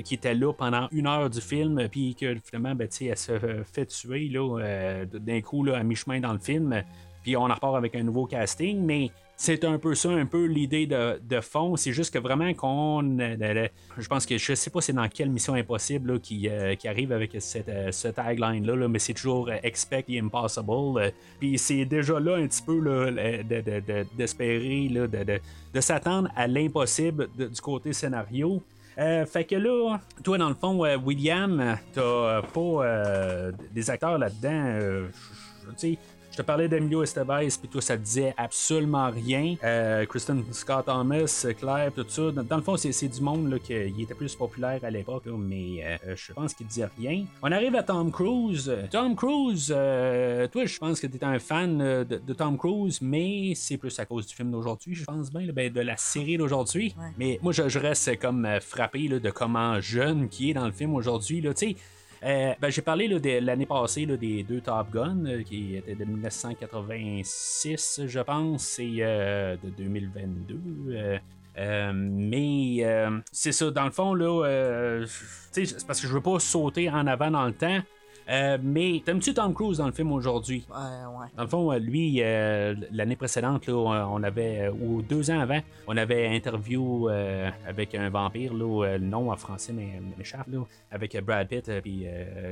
qui, était là pendant une heure du film, puis que finalement, ben, elle se fait tuer d'un coup là, à mi-chemin dans le film. Puis on en repart avec un nouveau casting, mais c'est un peu ça, un peu l'idée de, fond. C'est juste que vraiment qu'on. euh, je pense que je sais pas c'est dans quelle mission impossible euh, qui arrive avec cette, euh, ce tagline-là, là, mais c'est toujours Expect the Impossible. Puis c'est déjà là un petit peu d'espérer, de, de, s'attendre à l'impossible du côté scénario. Fait que là, toi, dans le fond, William, t'as pas des acteurs là-dedans. Euh, te parlais d'Emilio Estevez, puis toi, ça te disait absolument rien. Euh, Kristen Scott Thomas, Claire, tout ça. Dans, dans le fond, c'est, du monde là, qui il était plus populaire à l'époque, mais euh, je pense qu'il disait rien. On arrive à Tom Cruise. Tom Cruise, euh, toi, je pense que tu es un fan euh, de, de Tom Cruise, mais c'est plus à cause du film d'aujourd'hui, je pense bien, là, ben, de la série d'aujourd'hui. Ouais. Mais moi, je, je reste comme euh, frappé là, de comment jeune qui est dans le film aujourd'hui. Tu sais, euh, ben, j'ai parlé de l'année passée des deux Top Gun euh, qui étaient de 1986, je pense, et euh, de 2022. euh, euh, mais c'est ça, dans le fond, là, c'est parce que je veux pas sauter en avant dans le temps. Euh, mais t'aimes-tu Tom Cruise dans le film aujourd'hui? Ouais, ouais. Dans le fond, euh, lui, euh, l'année précédente, là, on avait, ou deux ans avant, on avait interview avec un vampire, là, le nom en français mais- m'échappe, là, avec Brad Pitt et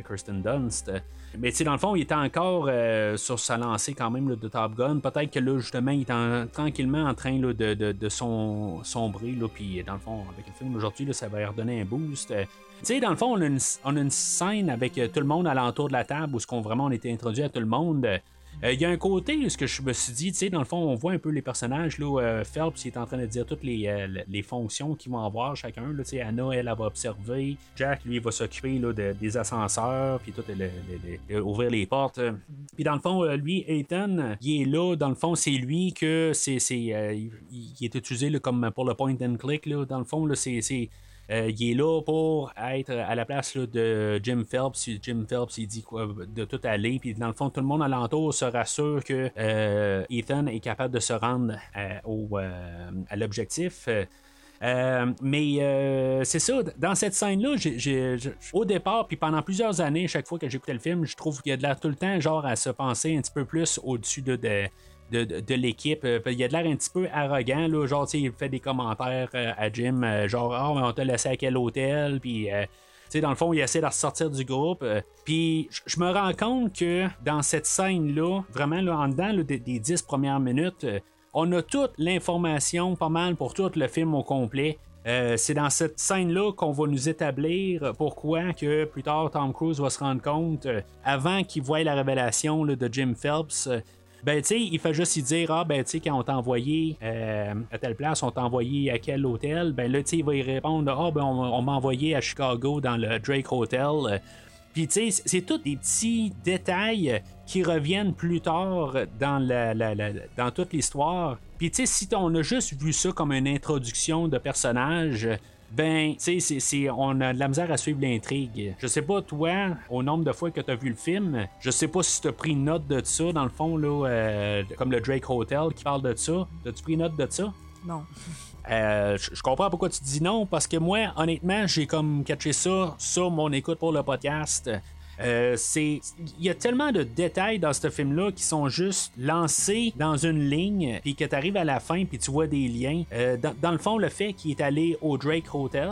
Kirsten Dunst. Mais tu sais, dans le fond, il était encore sur sa lancée quand même là, de Top Gun. Peut-être que là, justement, il est en- tranquillement en train là, de, de, de son, sombrer. Là, puis dans le fond, avec le film aujourd'hui, ça va lui redonner un boost. Tu sais, dans le fond, on a une, on a une scène avec euh, tout le monde alentour de la table où ce qu'on vraiment on était introduit à tout le monde. Euh, Il y a un côté, ce que je me suis dit, tu sais, dans le fond, on voit un peu les personnages. Là, euh, Phelps il est en train de dire toutes les, les fonctions qu'ils vont avoir chacun. Là, Anna, elle, elle va observer. Jack, lui, va s'occuper de- des ascenseurs, puis tout, le- ouvrir les portes. Puis dans le fond, lui, Ethan, il est là. Dans le fond, c'est lui que c'est, il, il est utilisé là, comme pour le point and click. Là. Dans le fond, là, c'est. Euh, il est là pour être à la place de Jim Phelps. Jim Phelps, il dit quoi de tout aller. Puis dans le fond, tout le monde alentour se rassure que euh, Ethan est capable de se rendre à, au, euh, à l'objectif. Mais c'est ça, dans cette scène-là, au départ, puis pendant plusieurs années, chaque fois que j'écoutais le film, je trouve qu'il y a de l'air tout le temps, genre, à se penser un petit peu plus au-dessus de, de, de, de- l'équipe. Euh, Il a de l'air un petit peu arrogant, là, genre, il fait des commentaires euh, à Jim, euh, genre, mais on t'a laissé à quel hôtel, puis. euh, tu sais, dans le fond, il essaie de ressortir du groupe. Puis, je- me rends compte que dans cette scène-là, vraiment, là, en dedans des, des 10 premières minutes, on a toute l'information, pas mal, pour tout le film au complet. C'est dans cette scène-là qu'on va nous établir pourquoi que plus tard Tom Cruise va se rendre compte, avant qu'il voie la révélation de Jim Phelps, ben, tu sais, il fait juste y dire, ah, ben, tu sais, quand on t'a envoyé euh, à telle place, on t'a envoyé à quel hôtel, ben là, il va y répondre, ah, ben, on, m'a envoyé à Chicago dans le Drake Hotel. Puis, tu sais, c'est tous des petits détails qui reviennent plus tard dans, la- dans toute l'histoire. Puis, tu sais, si on a juste vu ça comme une introduction de personnage, ben, tu sais, on a de la misère à suivre l'intrigue. Je sais pas, toi, au nombre de fois que tu as vu le film, je sais pas si tu as pris note de ça, dans le fond, là, euh, comme le Drake Hotel qui parle de ça. As-tu pris note de ça? Non. Euh, je je comprends pourquoi tu dis non, parce que moi, honnêtement, j'ai comme catché ça sur mon écoute pour le podcast. Euh, c'est il y a tellement de détails dans ce film là qui sont juste lancés dans une ligne puis que tu arrives à la fin puis tu vois des liens. Euh, dans, dans le fond le fait qu'il est allé au Drake Hotel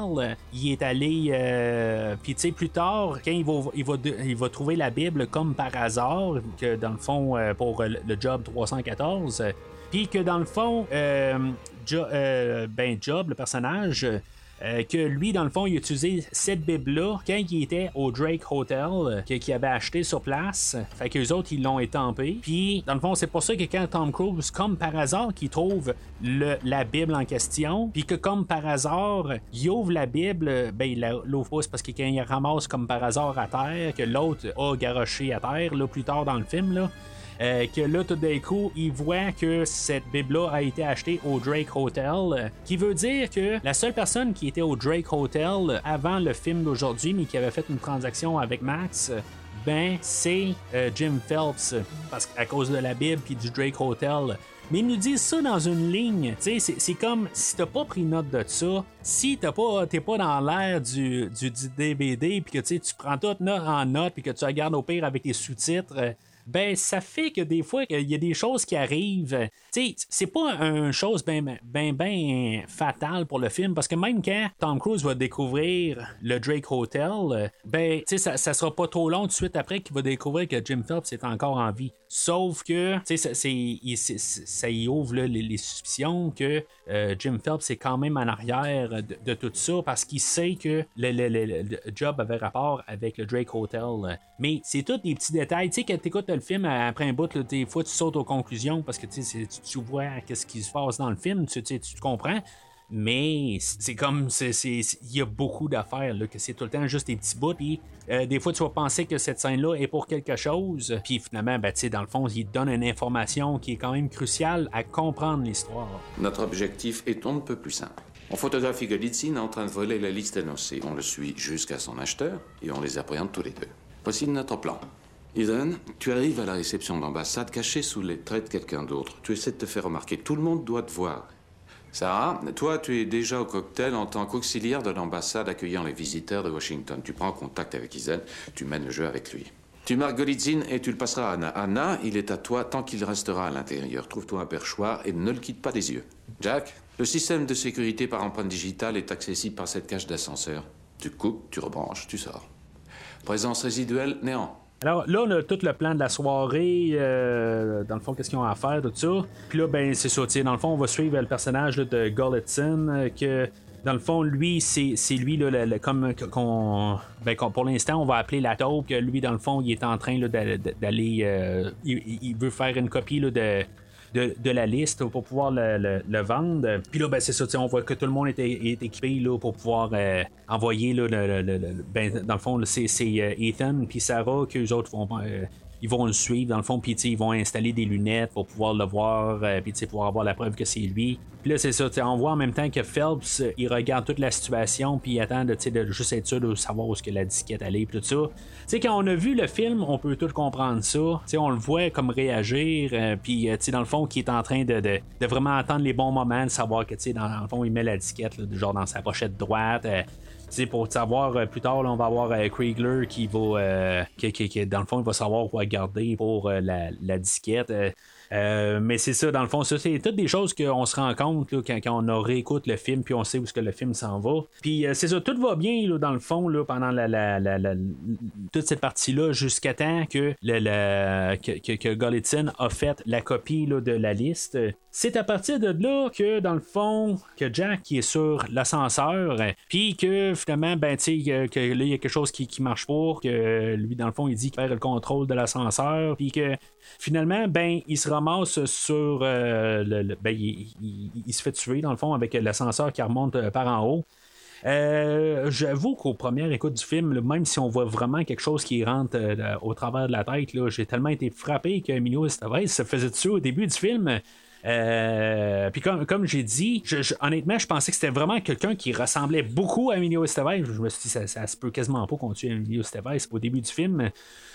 il est allé euh, puis tu sais plus tard quand il va, il va il va trouver la Bible comme par hasard que dans le fond pour le job 314 euh, puis que dans le fond, ben Job, le personnage, euh, que lui, dans le fond, il a utilisé cette Bible-là quand il était au Drake Hotel, euh, qu'il avait acheté sur place. Fait que les autres, ils l'ont étampé. Puis, dans le fond, c'est pour ça que quand Tom Cruise, comme par hasard, qu'il trouve le- la Bible en question, puis que comme par hasard, il ouvre la Bible, ben il l'ouvre pas, parce que quand il ramasse comme par hasard à terre, que l'autre a garoché à terre, là, plus tard dans le film, là. Euh, que là, tout d'un coup, il voit que cette Bible-là a été achetée au Drake Hotel, euh, qui veut dire que la seule personne qui était au Drake Hotel avant le film d'aujourd'hui, mais qui avait fait une transaction avec Max, ben, c'est euh, Jim Phelps, parce qu'à cause de la Bible puis du Drake Hotel. Mais ils nous disent ça dans une ligne. C'est- c'est comme si t'as pas pris note de ça, si t'as pas, t'es pas dans l'air du, du, DVD, puis que tu prends tout en note, puis que tu regardes au pire avec les sous-titres. Ben ça fait que des fois il y a des choses qui arrivent. Tu c'est pas une chose ben ben ben fatale pour le film parce que même quand Tom Cruise va découvrir le Drake Hotel, ben tu ça, ça sera pas trop long tout de suite après qu'il va découvrir que Jim Phelps est encore en vie. Sauf que ça, ça y ouvre les, suspicions que euh, Jim Phelps est quand même en arrière de, tout ça parce qu'il sait que le- le- le job avait rapport avec le Drake Hotel. Mais c'est tous des petits détails. Tu sais, quand tu écoutes le film après un bout, des fois tu sautes aux conclusions parce que tu, vois qu'est-ce qui se passe dans le film, tu, tu comprends. Mais c'est comme, il y a beaucoup d'affaires, que c'est tout le temps juste des petits bouts. Euh, des fois, tu vas penser que cette scène-là est pour quelque chose. Puis finalement, ben, dans le fond, il te donne une information qui est quand même cruciale à comprendre l'histoire. Notre objectif est on ne peut plus simple. On photographie Golitsyn en train de voler la liste énoncée. On le suit jusqu'à son acheteur et on les appréhende tous les deux. Voici notre plan. Eden, tu arrives à la réception d'ambassade caché sous les traits de quelqu'un d'autre. Tu essaies de te faire remarquer. Tout le monde doit te voir. Sarah, toi, tu es déjà au cocktail en tant qu'auxiliaire de l'ambassade accueillant les visiteurs de Washington. Tu prends contact avec Isen, tu mènes le jeu avec lui. Tu marques Golitsyn et tu le passeras à Anna. Anna, il est à toi tant qu'il restera à l'intérieur. Trouve-toi un perchoir et ne le quitte pas des yeux. Jack, le système de sécurité par empreinte digitale est accessible par cette cage d'ascenseur. Tu coupes, tu rebranches, tu sors. Présence résiduelle, néant. Alors là, on a tout le plan de la soirée, euh, dans le fond, qu'est-ce qu'ils ont à faire, tout ça. Puis là, ben, c'est ça, dans le fond, on va suivre le personnage de Gulletson, euh, que dans le fond, lui, c'est lui, là, comme qu'on. Ben, pour l'instant, on va appeler la taupe, lui, dans le fond, il est en train d'aller. euh, il, il veut faire une copie là, de. De, la liste pour pouvoir le, vendre. Puis là, ben, c'est ça, on voit que tout le monde est, équipé là, pour pouvoir euh, envoyer là, le, ben, dans le fond, c'est euh, Ethan puis Sarah qu'eux autres vont euh, ils vont le suivre dans le fond, puis ils vont installer des lunettes pour pouvoir le voir, euh, puis pouvoir avoir la preuve que c'est lui. Puis là, c'est ça, on voit en même temps que Phelps, il regarde toute la situation, puis il attend de, de juste être sûr de savoir où est-ce que la disquette allait, tout ça. Sais, quand on a vu le film, on peut tout comprendre ça. Sais, on le voit comme réagir, euh, puis euh, dans le fond, qui est en train de, de, vraiment attendre les bons moments, de savoir que, dans, dans le fond, il met la disquette, genre dans sa pochette droite. euh, pour savoir euh, plus tard, on va avoir euh, Kriegler qui va, euh, dans le fond, il va savoir quoi garder pour la disquette. Euh, mais c'est ça, dans le fond, ça, c'est toutes des choses qu'on se rend compte quand, on réécoute le film, puis on sait où est-ce que le film s'en va. Puis euh, c'est ça, tout va bien là, dans le fond là, pendant la, toute cette partie-là, jusqu'à temps que, le, que, a fait la copie de la liste. C'est à partir de là que, dans le fond, que Jack est sur l'ascenseur, puis que finalement, ben, tu que là, il y a quelque chose qui, qui marche pas, que lui, dans le fond, il dit qu'il perd le contrôle de l'ascenseur, puis que finalement, ben, il se ramasse sur. euh, le, ben, il, se fait tuer, dans le fond, avec l'ascenseur qui remonte euh, par en haut. Euh, J'avoue qu'au première écoute du film, même si on voit vraiment quelque chose qui rentre au travers de la tête, j'ai tellement été frappé que Emilio Estevez se faisait tuer au début du film. Euh, puis comme, comme j'ai dit, honnêtement, je pensais que c'était vraiment quelqu'un qui ressemblait beaucoup à Emilio Estevez. Je me suis dit, ça, ça se peut quasiment pas qu'on tue Emilio Estevez au début du film.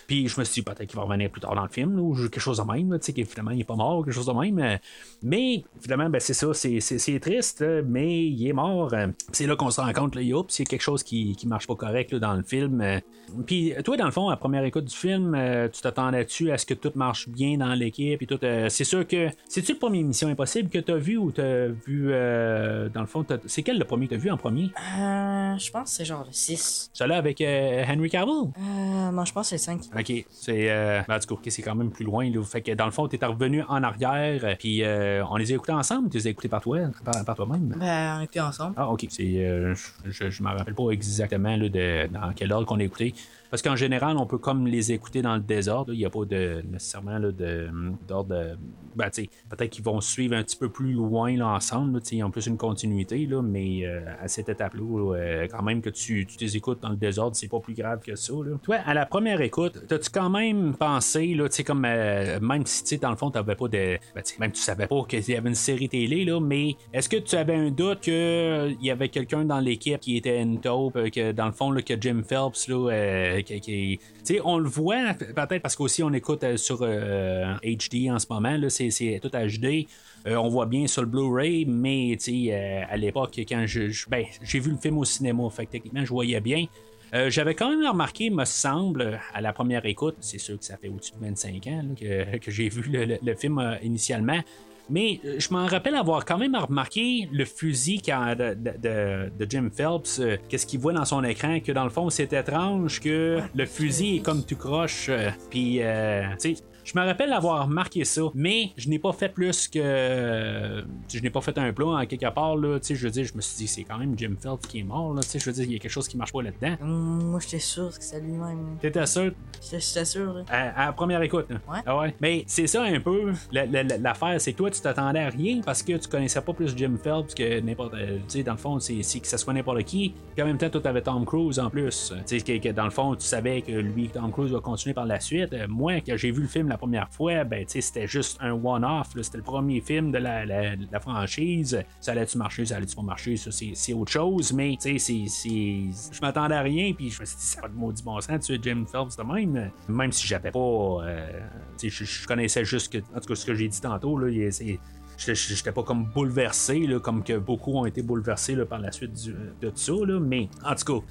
Puis je me suis dit, peut-être qu'il va revenir plus tard dans le film, ou quelque chose de même, tu sais, qu'évidemment, il n'est pas mort, quelque chose de même. Mais, évidemment, ben, c'est ça, c'est- triste, mais il est mort. C'est là qu'on se rend compte, il y a quelque chose qui, qui marche pas correct dans le film. Puis, toi, dans le fond, à première écoute du film, euh, tu t'attendais-tu à ce que tout marche bien dans l'équipe et tout? euh, c'est sûr que. C'est-tu le premier Mission Impossible que tu as vu ou tu as vu, euh, dans le fond, c'est quel le premier que tu as vu en premier? Euh, je pense que c'est genre le 6. Celui-là avec euh, Henry Cavill? Euh, non, je pense que c'est le 5. OK. C'est. Euh, ben, du coup, ok, c'est quand même plus loin. Là. Fait que dans le fond, tu es revenu en arrière, puis euh, on les a écoutés ensemble, tu les as écoutés par toi, par, par toi-même? Ben, on était ensemble. Ah, ok. C'est, euh, je je me rappelle pas exactement là, de, dans quel ordre qu'on a écouté. Parce qu'en général, on peut comme les écouter dans le désordre. Il n'y a pas de, nécessairement d'ordre. de- ben, peut-être qu'ils vont suivre un petit peu plus loin là, ensemble. là, ils ont plus une continuité, là, mais euh, à cette étape-là, euh, quand même que tu, tu les écoutes dans le désordre, c'est pas plus grave que ça. Là. Toi, à la première écoute, t'as-tu quand même pensé, là, comme euh, même si dans le fond, t'avais pas de. Ben, même tu savais pas qu'il y avait une série télé, là, mais est-ce que tu avais un doute qu'il y avait quelqu'un dans l'équipe qui était une taupe, euh, que dans le fond, là, que Jim Phelps, là, euh, sais, on le voit, peut-être parce qu'aussi on écoute euh, sur euh, HD en ce moment, c'est, tout HD. Euh, on voit bien sur le Blu-ray, mais euh, à l'époque, quand je, ben, j'ai vu le film au cinéma, fait que techniquement, je voyais bien. Euh, J'avais quand même remarqué, me semble, à la première écoute, c'est sûr que ça fait au-dessus de 25 ans que, que j'ai vu le, film euh, initialement, mais euh, je m'en rappelle avoir quand même remarqué le fusil quand- de, de- de- de Jim Phelps, euh, qu'est-ce qu'il voit dans son écran, que dans le fond, c'est étrange que le fusil est comme tout croche, euh, puis, euh, tu sais, je me rappelle avoir remarqué ça, mais je n'ai pas fait plus que. Je n'ai pas fait un plan en quelque part, là. Tu sais, je veux dire, je me suis dit, c'est quand même Jim Phelps qui est mort, là. Tu sais, je veux dire, il y a quelque chose qui marche pas là-dedans. Hum, moi, j'étais sûr que c'était lui-même. T'étais sûr? J'étais sûr, là. à, à première écoute. là. Ouais. Ah ouais. Mais c'est ça un peu. la- la- la- L'affaire, c'est toi, tu t'attendais à rien parce que tu connaissais pas plus Jim Phelps que n'importe. euh, Tu sais, dans le fond, c'est c'est que ça soit n'importe qui. Puis en même temps, toi, t'avais Tom Cruise en plus. Tu sais, que, que dans le fond, tu savais que lui, Tom Cruise, va continuer par la suite. Euh, moi, quand j'ai vu le film la première fois, ben, c'était juste un one-off. C'était le premier film de la, la- franchise. Ça allait-tu marcher, ça allait-tu pas marcher, ça, c'est autre chose. Mais, je m'attendais à rien. Puis je me suis dit, ça a pas de maudit bon sens, tu Jim Phelps de même. Même si j'avais pas. euh, je, connaissais juste. En tout cas, ce que j'ai dit tantôt, c'est. J'étais- pas comme bouleversé, là, comme que beaucoup ont été bouleversés là, par la suite de ça, là, mais en tout cas.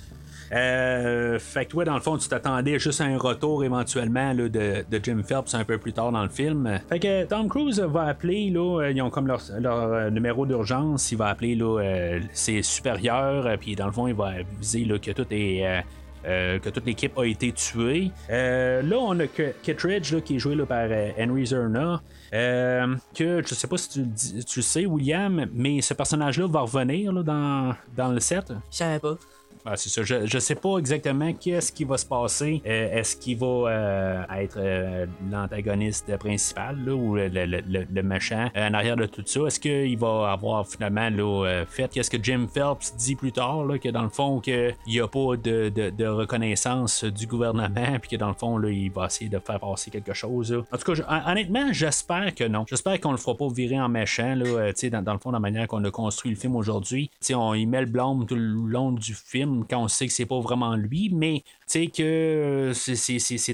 euh, fait que toi, dans le fond, tu t'attendais juste à un retour éventuellement là, de, de Jim Phelps un peu plus tard dans le film. Fait que Tom Cruise va appeler, là, euh, ils ont comme leur, leur, euh, numéro d'urgence, il va appeler là, ses supérieurs, puis dans le fond, il va aviser que tout est. euh, que toute l'équipe a été tuée. Euh, là, on a que Kittredge là, qui est joué par euh, Henry Zerna. Que je sais pas si tu, le sais, William, mais ce personnage-là va revenir dans, dans le set. Je savais pas. Ah, c'est ça. Je, je sais pas exactement qu'est-ce qui va se passer. Euh, Est-ce qu'il va euh, être euh, l'antagoniste principal là, ou le, le- le- le méchant en arrière de tout ça? Est-ce qu'il va avoir finalement là, fait qu'est-ce que Jim Phelps dit plus tard, là, que dans le fond, qu'il n'y a pas de, de- de reconnaissance du gouvernement, puis que dans le fond, là, il va essayer de faire passer quelque chose. là? En tout cas, honnêtement, j'espère que non. J'espère qu'on le fera pas virer en méchant, là, dans, dans le fond, la manière qu'on a construit le film aujourd'hui. On y met le blâme tout le long du film quand on sait que c'est pas vraiment lui, mais tu sais que euh, c'est-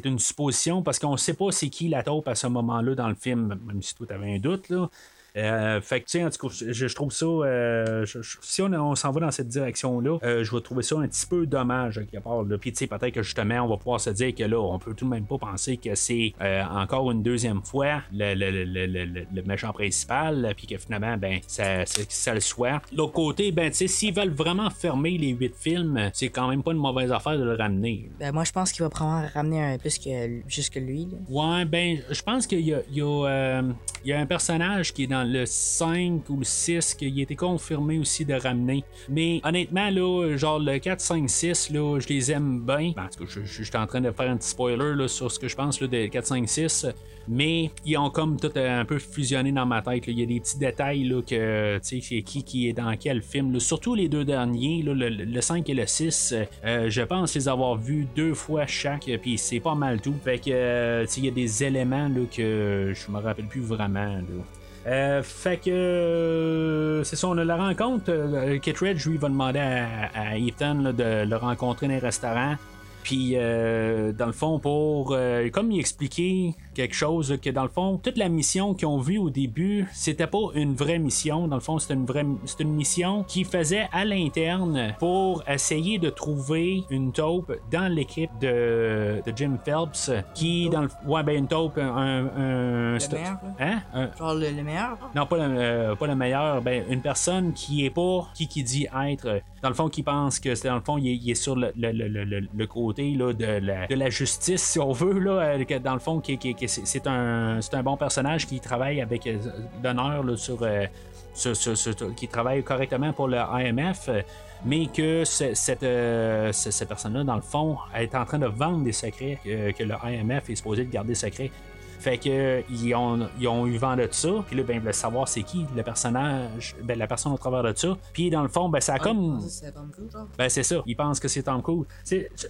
une supposition parce qu'on sait pas c'est qui la taupe à ce moment-là dans le film, même si toi t'avais un doute, là. Euh, fait que, tu sais, en tout cas, je, je trouve ça. euh, je- je- si on, on s'en va dans cette direction-là, euh, je vais trouver ça un petit peu dommage, à quelque part. là. Puis, tu sais, peut-être que justement, on va pouvoir se dire que là, on peut tout de même pas penser que c'est encore une deuxième fois le, le- le- le- le- le méchant principal, puis que finalement, ben, ça, ça, ça le soit. L'autre côté, ben, tu sais, s'ils veulent vraiment fermer les huit films, c'est quand même pas une mauvaise affaire de le ramener. Ben, moi, je pense qu'il va probablement ramener un plus que juste que lui. Là. Ouais, ben, je pense qu'il y a, il y a, il y a un personnage qui est dans le 5 ou le 6 qu'il été confirmé aussi de ramener. Mais honnêtement, là, genre le 4, 5, 6, là, je les aime bien. Ben, en tout cas, je, suis en train de faire un petit spoiler sur ce que je pense là, de 4, 5, 6. Mais ils ont comme tout euh, un peu fusionné dans ma tête. Il y a des petits détails que tu sais qui est dans quel film. Surtout les deux derniers, le, le 5 et le 6. euh, je pense les avoir vus deux fois chaque. euh, Puis c'est pas mal tout. Fait que il y a des éléments que je me rappelle plus vraiment. Là. Euh, fait que euh, c'est ça, on a la rencontre. Euh, lui, va demander à, à Ethan de le rencontrer dans un restaurant. Puis, euh, dans le fond, pour euh, comme il expliquait quelque chose, que dans le fond, toute la mission qu'ils ont vue au début, c'était pas une vraie mission. Dans le fond, c'était une vraie, c'était une mission qui faisait à l'interne pour essayer de trouver une taupe dans l'équipe de, de Jim Phelps, qui dans le, ouais ben une taupe, un, un, Le meilleur, hein, Un- Genre le, le meilleur? non, pas le, euh, pas le meilleur. Ben, une personne qui est pas qui qui dit être. Dans le fond, qui pense que c'est dans le fond, il est, il est sur le, le- le- le- le côté là, de, la, de la justice, si on veut. Là, euh, dans le fond, qui, qui- qui- c'est un, bon personnage qui travaille avec euh, l'honneur sur, euh, sur- qui travaille correctement pour le IMF. euh, Mais que ce- cette, euh, ce- cette personne-là, dans le fond, est en train de vendre des secrets euh, que le IMF est supposé de garder secrets. Fait que ils ont, ils ont eu vent de ça, puis là, ben, ils veulent savoir c'est qui le personnage, ben, la personne au travers de ça. Puis dans le fond, ben, ça a comme. C'est Tom Cruise, genre. Ben, c'est ça. Ils pensent que c'est Tom Cruise.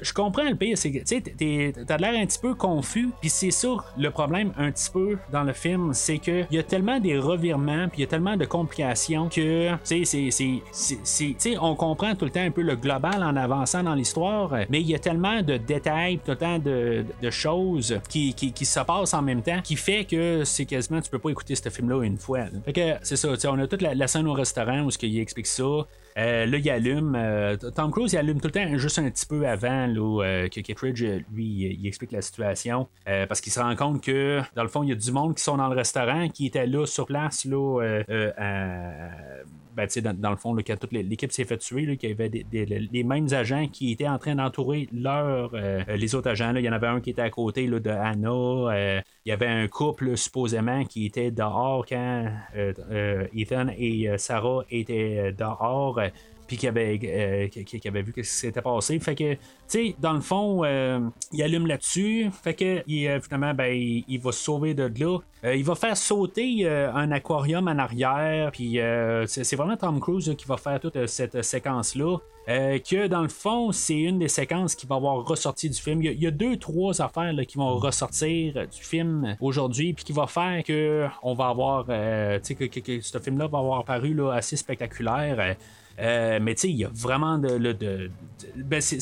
Je comprends le pire, tu sais, t'as l'air un petit peu confus, puis c'est ça le problème un petit peu dans le film, c'est que il y a tellement des revirements, puis il y a tellement de complications que, sais, tu sais, on comprend tout le temps un peu le global en avançant dans l'histoire, mais il y a tellement de détails, tout le temps de, de choses qui, qui, qui se passent en même temps, qui fait que c'est quasiment, tu peux pas écouter ce film-là une fois. Fait que, c'est ça, on a toute la, la scène au restaurant où qu'il explique ça. Euh, là, il allume. euh, Tom Cruise, il allume tout le temps, juste un petit peu avant là, euh, que Kittredge, euh, lui, explique la situation. parce qu'il se rend compte que, dans le fond, il y a du monde qui sont dans le restaurant, qui étaient là sur place, là, à- ben, dans, dans le fond, quand toute l'équipe s'est fait tuer, là, qu'il y avait des- les mêmes agents qui étaient en train d'entourer les autres agents. là. Il y en avait un qui était à côté là, de Anna. il y avait un couple, supposément, qui était dehors quand Ethan et Sarah étaient dehors. Puis qui avait, euh, avait vu ce qui s'était passé. Fait que, tu sais, dans le fond, euh, il allume là-dessus. Fait que, il, euh, finalement, ben, il, va se sauver de là. Euh, il va faire sauter un aquarium en arrière. Puis, c'est vraiment Tom Cruise qui va faire toute cette séquence-là. Que dans le fond, c'est une des séquences qui va avoir ressorti du film. Il y a, deux, trois affaires qui vont ressortir du film aujourd'hui, puis qui va faire que on va avoir, tu sais, que- que ce film-là va avoir paru là, assez spectaculaire. Euh, mais tu sais, il y a vraiment de. de- de- ben, c'est-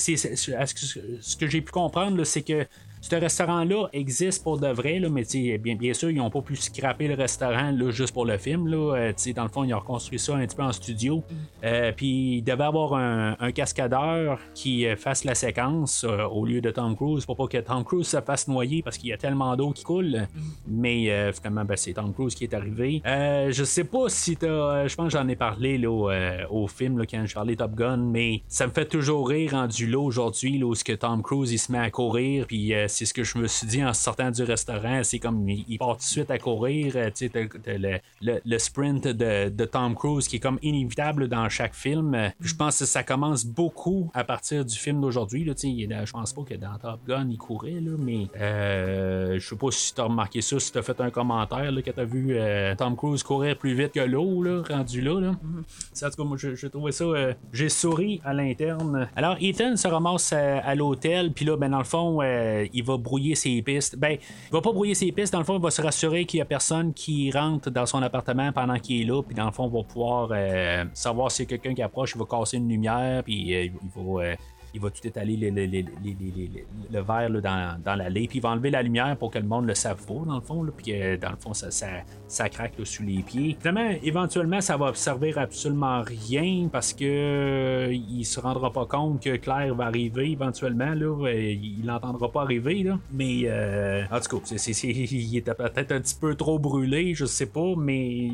ce que j'ai pu comprendre, là, c'est que ce restaurant-là existe pour de vrai, là, mais bien, bien sûr, ils n'ont pas pu scraper le restaurant là, juste pour le film. Là. Euh, dans le fond, ils ont reconstruit ça un petit peu en studio. Euh, puis il devait avoir un, un cascadeur qui euh, fasse la séquence euh, au lieu de Tom Cruise pour pas que Tom Cruise se fasse noyer parce qu'il y a tellement d'eau qui coule. Mais euh, finalement, ben, c'est Tom Cruise qui est arrivé. Je sais pas si t'as. je pense que j'en ai parlé là, au, au film là, quand je parlais Top Gun, mais ça me fait toujours rire rendu là aujourd'hui, là, où ce que Tom Cruise il se met à courir, puis c'est ce que je me suis dit en sortant du restaurant, c'est comme il, il part tout de suite à courir, euh, tu sais, t'as- t'as le, le- le sprint de, de Tom Cruise qui est comme inévitable dans chaque film. Je pense que ça commence beaucoup à partir du film d'aujourd'hui. tu il Je pense pas que dans Top Gun il courait, là, mais euh, je sais pas si t'as remarqué ça, si t'as fait un commentaire là, que t'as vu euh, Tom Cruise courir plus vite que l'eau, là, rendu là. là. Ça, en tout cas, moi, je- j'ai trouvé ça. euh, j'ai souri à l'interne. Alors, Ethan se ramasse à, à l'hôtel, puis là, ben, dans le fond, euh, il va brouiller ses pistes. Ben, il va pas brouiller ses pistes, dans le fond, il va se rassurer qu'il y a personne qui rentre dans son appartement pendant qu'il est là, puis dans le fond, il va pouvoir euh, savoir si quelqu'un qui approche, il va casser une lumière, puis euh, il va. Il va tout étaler le, verre dans, dans l'allée, puis il va enlever la lumière pour que le monde le savoure, dans le fond, puis dans le fond, ça, craque sous les pieds. Finalement, éventuellement, ça va servir absolument rien parce que euh, il se rendra pas compte que Claire va arriver éventuellement, là, euh, il l'entendra pas arriver, là. mais euh, en tout cas, il était peut-être un petit peu trop brûlé, je sais pas, mais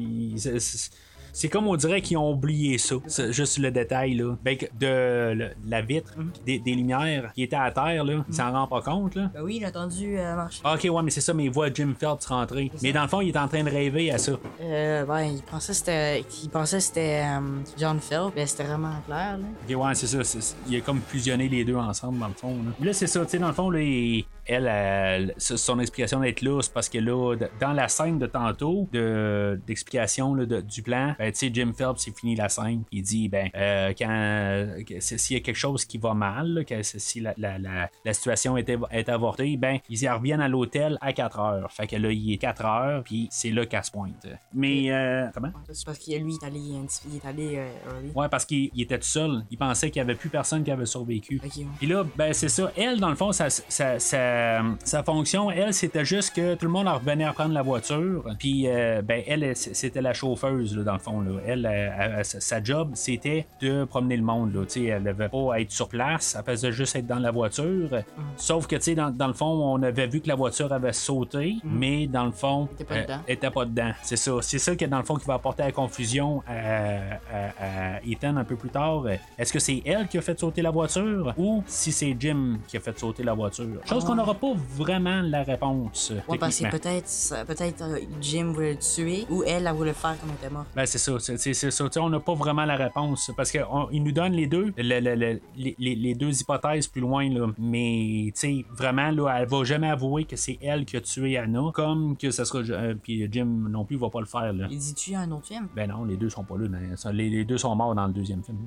c'est comme on dirait qu'ils ont oublié ça. C'est juste le détail, là. Ben, de le- la vitre, des, des lumières qui étaient à terre, là, il s'en rend pas compte, là. Ben oui, il a entendu euh, marcher. Ah, Ok, ouais, mais c'est ça, mais il voit Jim Phelps rentrer. Mais dans le fond, il est en train de rêver à ça. Euh, ben, il pensait que c'était, il pensait c'était euh, John Phelps, mais c'était vraiment clair, là. Ok, ouais, c'est ça. il a comme fusionné les deux ensemble, dans le fond. Là, Là, c'est ça, tu sais, dans le fond, là, il- elle, son explication d'être là, c'est parce que là, dans la scène de tantôt, de, d'explication de- du plan, ben, tu sais, Jim Phelps, il finit la scène, il dit, ben, euh, quand, s'il y a quelque chose qui va mal, là, que si la, la, la, la situation est, est avortée, ben, ils y reviennent à l'hôtel à 4 heures. Fait que là, il est 4 heures, puis c'est là qu'elle se pointe. Mais, euh, comment? C'est parce que lui, il est allé, il est allé euh. Ouais, parce qu'il il était tout seul. Il pensait qu'il n'y avait plus personne qui avait survécu. Ok, ouais. Puis là, ben c'est ça. Elle, dans le fond, sa, sa, sa, sa fonction, elle, c'était juste que tout le monde en revenait à prendre la voiture. Puis, ben, elle, c'était la chauffeuse, là, dans le fond. Là. Elle, euh, elle, sa sa job, c'était de promener le monde. Là. Elle devait pas être sur place. Elle faisait juste être dans la voiture. Sauf que, dans, dans le fond, on avait vu que la voiture avait sauté, mais dans le fond, pas euh, elle était pas dedans. C'est ça. C'est ça qui, dans le fond, qui va apporter la confusion à, à- à Ethan un peu plus tard. Est-ce que c'est elle qui a fait sauter la voiture ou si c'est Jim qui a fait sauter la voiture? Chose qu'on n'aura pas vraiment la réponse. Ouais, parce que peut-être, peut-être euh, Jim voulait le tuer ou elle, elle voulait le faire comme elle était morte. Ben, c'est ça, c'est, ça. On n'a pas vraiment la réponse parce qu'ils nous donnent les deux, le- le- le- les, deux hypothèses plus loin, là. mais tu sais, vraiment, là, elle va jamais avouer que c'est elle qui a tué Anna, comme que ça sera. euh, puis Jim non plus va pas le faire. Là. Il dit tu un autre film? Ben non, les deux sont pas là. mais ça- Les, les deux sont morts dans le deuxième film.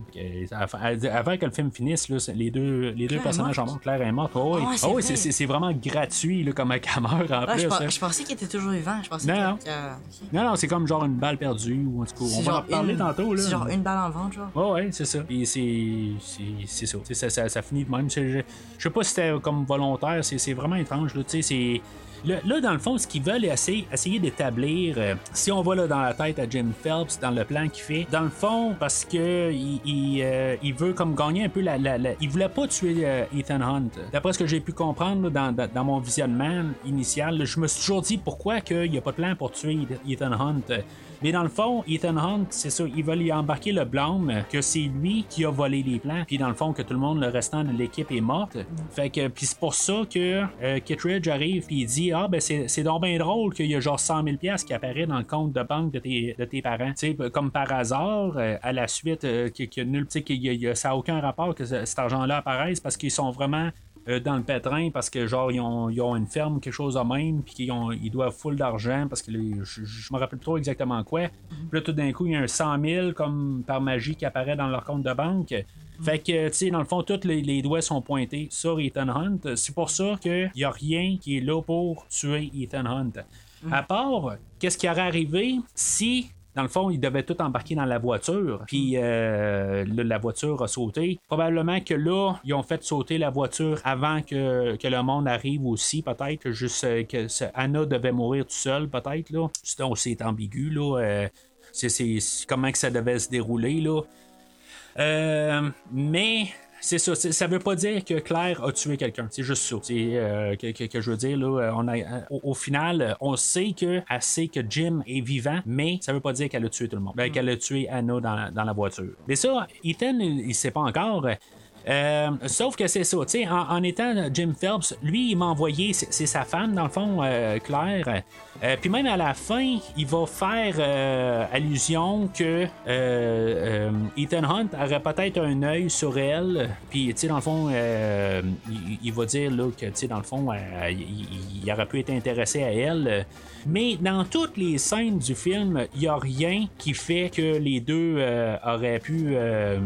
Avant- que le film finisse, là, les deux, les Claire personnages sont morts. Claire est morte. Oh, oui. Ah c'est Oh, vrai. c'est, vraiment gratuit là, comme un cameur en Ah, plus. je, pensais qu'il était toujours vivant. Je pensais Non, que- non. Non, non, c'est comme genre une balle perdue. Ou en tout cas, On va en reparler une- tantôt. C'est genre une balle en ventre, genre. Ouais, ouais, c'est ça. Puis c'est. C'est c'est ça. Ça, ça, ça finit de même. Je, sais pas si c'était comme volontaire, c'est c'est vraiment étrange. Là, tu sais, c'est. Là, là, dans le fond, ce qu'ils veulent essayer, essayer d'établir, euh, si on va là, dans la tête à Jim Phelps, dans le plan qu'il fait, dans le fond, parce que il, il, euh, il veut comme gagner un peu la. la, la- il voulait pas tuer euh, Ethan Hunt. D'après ce que j'ai pu comprendre là, dans, dans, dans mon visionnement initial, là, je me suis toujours dit pourquoi qu'il n'y a pas de plan pour tuer Ethan Hunt. Mais dans le fond, Ethan Hunt, c'est ça, ils veulent y embarquer le blâme que c'est lui qui a volé les plans, puis dans le fond que tout le monde, le restant de l'équipe est morte. Fait que, puis c'est pour ça que euh, Kittredge arrive puis il dit ah ben c'est donc bien drôle qu'il y a genre 100 000 pièces qui apparaît dans le compte de banque de tes, de tes parents. Tu sais, comme par hasard, euh, à la suite, euh, qu'il qu'il y a nul, tu sais, qu'il y a- il y a- ça n'a aucun rapport que ce- cet argent-là apparaisse parce qu'ils sont vraiment euh, dans le pétrin parce que genre ils ont, ils ont une ferme quelque chose de même puis qu'ils ont- ils doivent full d'argent parce que les- je, je me rappelle plus trop exactement quoi. Puis là tout d'un coup il y a un 100 000 comme par magie qui apparaît dans leur compte de banque fait que tu sais dans le fond tous les, les doigts sont pointés sur Ethan Hunt c'est pour ça qu'il y a rien qui est là pour tuer Ethan Hunt à part qu'est-ce qui aurait arrivé si dans le fond, ils devaient tout embarquer dans la voiture. Puis euh, la voiture a sauté? Probablement que là, ils ont fait sauter la voiture avant que, que le monde arrive aussi, peut-être. Juste euh, que ce- Anna devait mourir tout seul, peut-être. là. C'est c'est ambigu, là. Euh, c'est comment que ça devait se dérouler, là. Euh, mais c'est ça, ça veut pas dire que Claire a tué quelqu'un. C'est juste ça. C'est euh, que, que- que je veux dire là, euh, on a, euh, au, au final, on sait que elle sait que Jim est vivant, mais ça veut pas dire qu'elle a tué tout le monde, Ben, qu'elle a tué Anna dans, la- dans la voiture. Mais ça, Ethan, il, il sait pas encore. Euh, sauf que c'est ça, tu sais, en, étant Jim Phelps, lui, il m'a envoyé, c'est sa femme, dans le fond, euh, Claire. Euh, puis même à la fin, il va faire allusion que Ethan Hunt aurait peut-être un œil sur elle. Puis, tu sais, dans le fond, il, va dire là, que, tu sais, dans le fond, il aurait pu être intéressé à elle. Mais dans toutes les scènes du film, il n'y a rien qui fait que les deux euh, auraient pu, euh,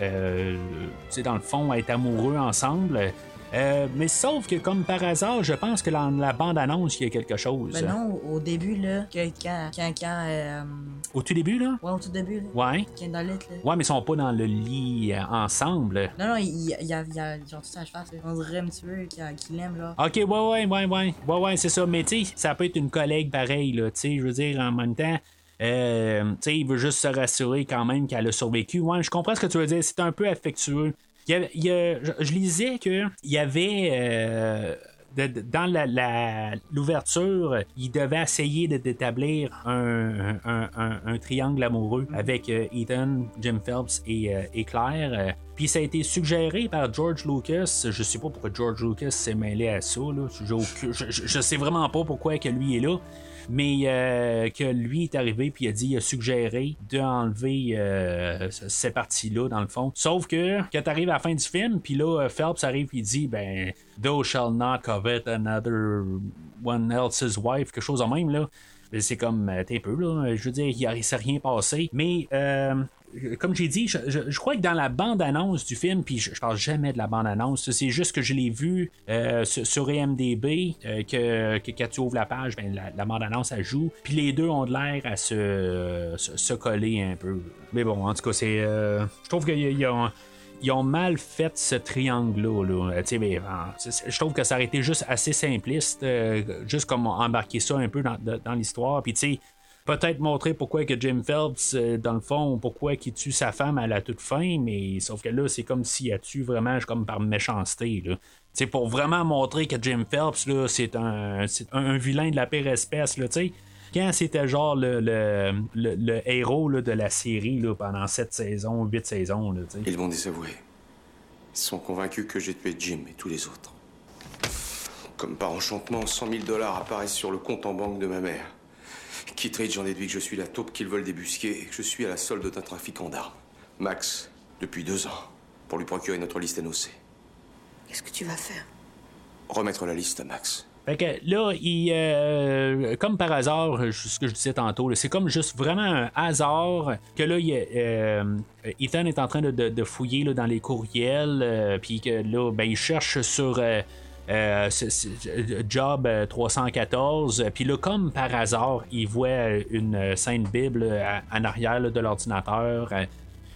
euh, dans le fond, être amoureux ensemble. Euh, mais sauf que, comme par hasard, je pense que dans la bande-annonce, il y a quelque chose. Ben non, au début, là, quand. quand, quand euh, Au tout début, là? ouais, au tout début, là. Ouais. Quand dans le lit, là. Ouais, mais ils sont pas dans le lit euh, ensemble. Non, non, il y a, il y a, il y a genre tout ça à face. On dirait un petit peu qu'il l'aime, là. Ok, ouais, ouais, ouais, ouais. Ouais, ouais, c'est ça. Mais tu sais, ça peut être une collègue pareille, là. Tu sais, je veux dire, en même temps. euh, tu sais, il veut juste se rassurer quand même qu'elle a survécu. Ouais, je comprends ce que tu veux dire. C'est un peu affectueux. Y a- je, je lisais que il y avait euh, dans la- la- l'ouverture, il devait essayer d'établir un, un- triangle amoureux avec euh, Ethan, Jim Phelps et, euh, et Claire. Puis ça a été suggéré par George Lucas. Je sais pas pourquoi George Lucas s'est mêlé à ça. là. Je, je- je sais vraiment pas pourquoi que lui est là. Mais euh, que lui est arrivé puis il a dit, il a suggéré d'enlever euh, ce- cette partie-là dans le fond. Sauf que quand t'arrives à la fin du film, puis là euh, Phelps arrive il dit, ben, thou shall not covet another one else's wife, quelque chose en même là. C'est comme, euh, t'es peu là, je veux dire, il ne s'est rien passé. Mais euh, comme j'ai dit, je, crois que dans la bande-annonce du film, puis je, je parle jamais de la bande-annonce, c'est juste que je l'ai vu euh, sur, IMDB, euh, que, quand tu ouvres la page, ben, la, bande-annonce, elle joue, puis les deux ont de l'air à se, se, coller un peu. Mais bon, en tout cas, c'est. euh, je trouve qu'ils ont. Ils ont mal fait ce triangle-là. là. Ah, je trouve que ça aurait été juste assez simpliste, juste comme embarquer ça un peu dans, dans l'histoire. Puis, tu sais, peut-être montrer pourquoi que Jim Phelps, euh, dans le fond, pourquoi il tue sa femme à la toute fin, mais sauf que là, c'est comme s'il a tué vraiment comme par méchanceté. C'est pour vraiment montrer que Jim Phelps, là, c'est un, c'est un, vilain de la pire espèce, là, tu. Quand c'était genre le, le, le- héros de la série pendant 7 saisons, 8 saisons, là, tu sais. Ils vont désavouer. Ils sont convaincus que j'ai tué Jim et tous les autres. Comme par enchantement, 100 000 dollars apparaissent sur le compte en banque de ma mère. Kittredge en déduit que je suis la taupe qu'ils veulent débusquer et que je suis à la solde d'un trafiquant d'armes. Max, depuis deux ans, pour lui procurer notre liste NOC. Qu'est-ce que tu vas faire? Remettre la liste à Max. Fait que là, il, euh, comme par hasard, ce que je disais tantôt, là, c'est comme juste vraiment un hasard que là, il, euh, Ethan est en train de, de- de fouiller là, dans les courriels, euh, puis que là, ben, il cherche sur euh, euh, euh, Job euh, 314, puis là, comme par hasard, il voit une sainte Bible en arrière de l'ordinateur. euh,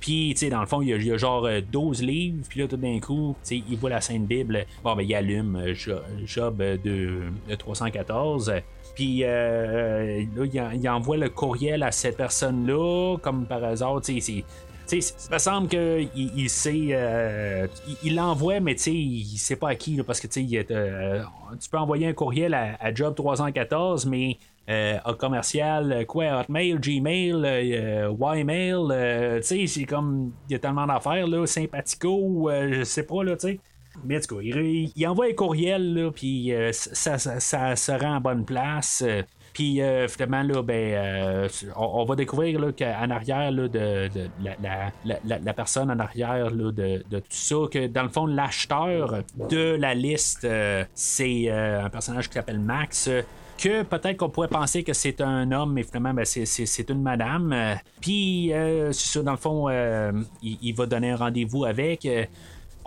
puis, tu sais, dans le fond, il y a, genre euh, 12 livres, puis là, tout d'un coup, tu sais, il voit la Sainte Bible. Bon, ben, il allume euh, Jo- Job euh, de, de 314. Puis, euh, là, il envoie le courriel à cette personne-là, comme par hasard, tu sais, ça me semble qu'il il euh, il- il l'envoie, mais il sait pas à qui, parce que il euh, tu peux envoyer un courriel à, Job 314, mais euh, commercial, euh, quoi, Hotmail, Gmail, Ymail, tu sais, c'est comme, il y a tellement d'affaires, là, sympathico, je sais pas, là, tu sais. Mais en tout cas, il, il envoie un courriel, là, puis ça, ça, ça se rend en bonne place. Puis euh, finalement, là, ben, euh, on, va découvrir qu'en arrière là, de, la, la- la- personne en arrière là, de, de tout ça, que dans le fond, l'acheteur de la liste, euh, c'est un personnage qui s'appelle Max. que peut-être qu'on pourrait penser que c'est un homme, mais finalement, ben, c'est, une madame. Puis, c'est ça, dans le fond, il va donner un rendez-vous avec.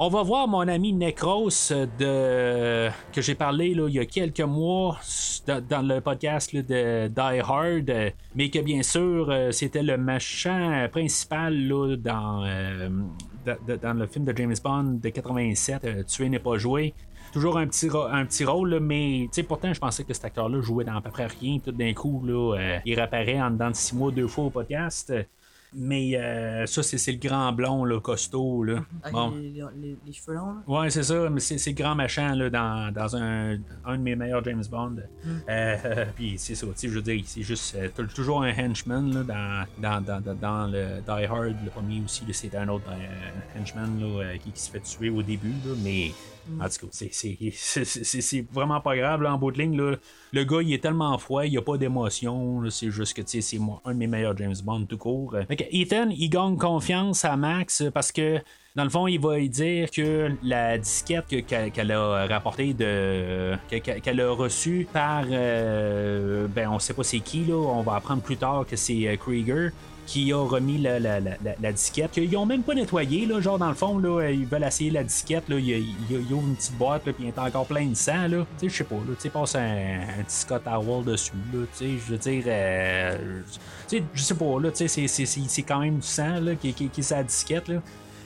On va voir mon ami Necros de que j'ai parlé là, il y a quelques mois dans, le podcast de Die Hard, mais que bien sûr euh, c'était le méchant principal là, dans, euh, dans, le film de James Bond de 87, euh, Tuer n'est pas joué. Toujours un petit, un petit rôle, mais pourtant je pensais que cet acteur-là jouait dans à peu près rien. Tout d'un coup, là, il réapparaît en dedans de six mois deux fois au podcast. Mais euh, ça, c'est le grand blond, là, costaud. Là. Avec Bon. les, les- les cheveux longs, là? Ouais, c'est ça, mais c'est le grand machin là, dans, dans un, un de mes meilleurs James Bond. Euh, puis c'est ça, je veux dire, c'est juste euh, toujours un henchman là, dans, dans, dans, dans, le Die Hard, le premier aussi, c'est un autre euh, henchman là, qui, qui se fait tuer au début, là, mais en tout cas, c'est- vraiment pas grave là, en bout de ligne. Là, le gars, il est tellement froid, il n'y a pas d'émotion, c'est juste que c'est un de mes meilleurs James Bond tout court. Ethan, il gagne confiance à Max parce que dans le fond, il va lui dire que la disquette que- qu'elle a rapportée de. que- que- qu'elle a reçue par. euh, ben, on sait pas c'est qui, là. On va apprendre plus tard que c'est euh, Krieger qui a remis la, disquette. Qu'ils ont même pas nettoyé, là. Genre, dans le fond, là, ils veulent essayer la disquette, là. Il, y a- il y a- il ouvre une petite boîte, puis il est encore plein de sang, là. Je sais pas, là. Passe un, un petit Scott Howell dessus, là. Je veux dire. euh, je sais pas, là. C'est- c'est- c'est quand même du sang, là, qui, qui, qui est la disquette, là.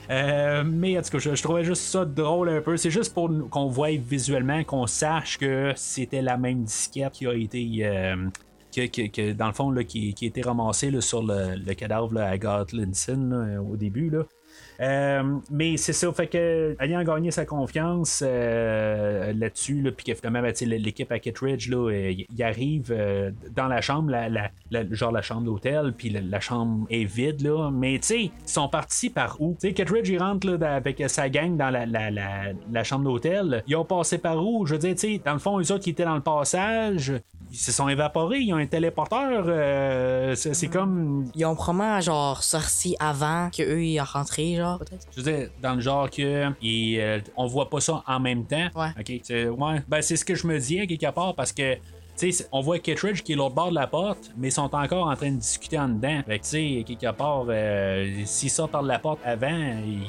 Euh, mais en tout cas, je, trouvais juste ça drôle un peu. C'est juste pour qu'on voie visuellement, qu'on sache que c'était la même disquette qui a été. euh, que, que- que, dans le fond, là, qui, qui a été ramassée là, sur le, le cadavre là, à Gotlinson là, au début. Là. Euh, mais c'est ça, fait que ayant gagné sa confiance euh, là-dessus, là, puis que finalement, ben, l'équipe à Kittredge, là, il arrive euh, dans la chambre, la, la- la- genre la chambre d'hôtel, puis la, chambre est vide, là. Mais tu sais, ils sont partis par où? Tu sais, Kittredge, il rentre là, avec sa gang dans la, chambre d'hôtel. Ils ont passé par où? Je veux dire, tu sais, dans le fond, eux autres qui étaient dans le passage, ils se sont évaporés, ils ont un téléporteur. euh, c'est c'est comme Ils ont probablement, genre, sorti avant qu'eux y rentré, genre, peut-être. Je veux dire, dans le genre que et, euh, on voit pas ça en même temps. Ouais. OK. C'est, ouais. Ben, c'est ce que je me disais quelque part parce que. on voit Kittredge qui est l'autre bord de la porte, mais ils sont encore en train de discuter en dedans. Fait que, tu sais, quelque part, euh, s'ils sortent par de la porte avant, ils,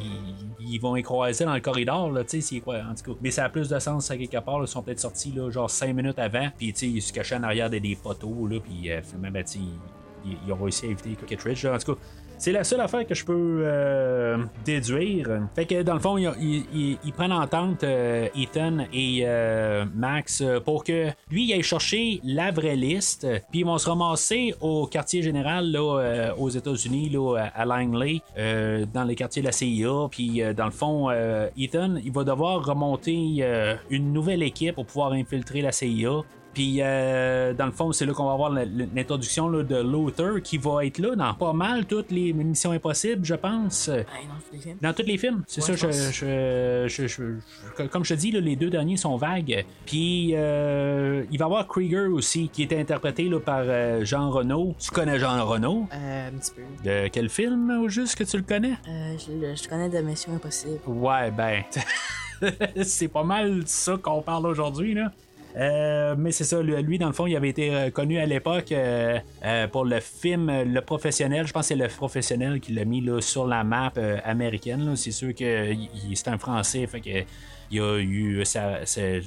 ils vont y croiser dans le corridor, là, tu sais, quoi, en tout cas. Mais ça a plus de sens, à quelque part, là, ils sont peut-être sortis, là, genre 5 minutes avant, puis, tu sais, ils se cachaient en arrière de des poteaux, là, puis, euh, finalement, ben, tu ils- ils ont réussi à éviter Kittredge, là. En tout cas, c'est la seule affaire que je peux euh, déduire. Fait que dans le fond, ils, prennent en tente euh, Ethan et euh, Max euh, pour que lui il aille chercher la vraie liste. Puis ils vont se ramasser au quartier général là, aux États-Unis, là, à Langley, dans les quartiers de la CIA. Puis dans le fond, Ethan il va devoir remonter une nouvelle équipe pour pouvoir infiltrer la CIA. Puis, euh, dans le fond, c'est là qu'on va avoir l'introduction de Luther qui va être là dans pas mal toutes les missions impossibles, je pense. Dans tous les films. Dans tous les films, c'est Ouais, ça. je Je, je- comme je te dis, là, les deux derniers sont vagues. Puis euh, il va y avoir Krieger aussi, qui était interprété là, par euh, Jean Renault. Tu connais Jean Renault Euh, un petit peu. De quel film au juste que tu le connais? Euh, je, je connais de Mission Impossible. Ouais, ben. c'est pas mal ça qu'on parle aujourd'hui, là. Euh, mais c'est ça, lui, dans le fond, il avait été connu à l'époque euh, euh, pour le film Le Professionnel. Je pense que c'est le Professionnel qui l'a mis là, sur la map américaine. C'est sûr que c'est un Français, fait que il a eu sa-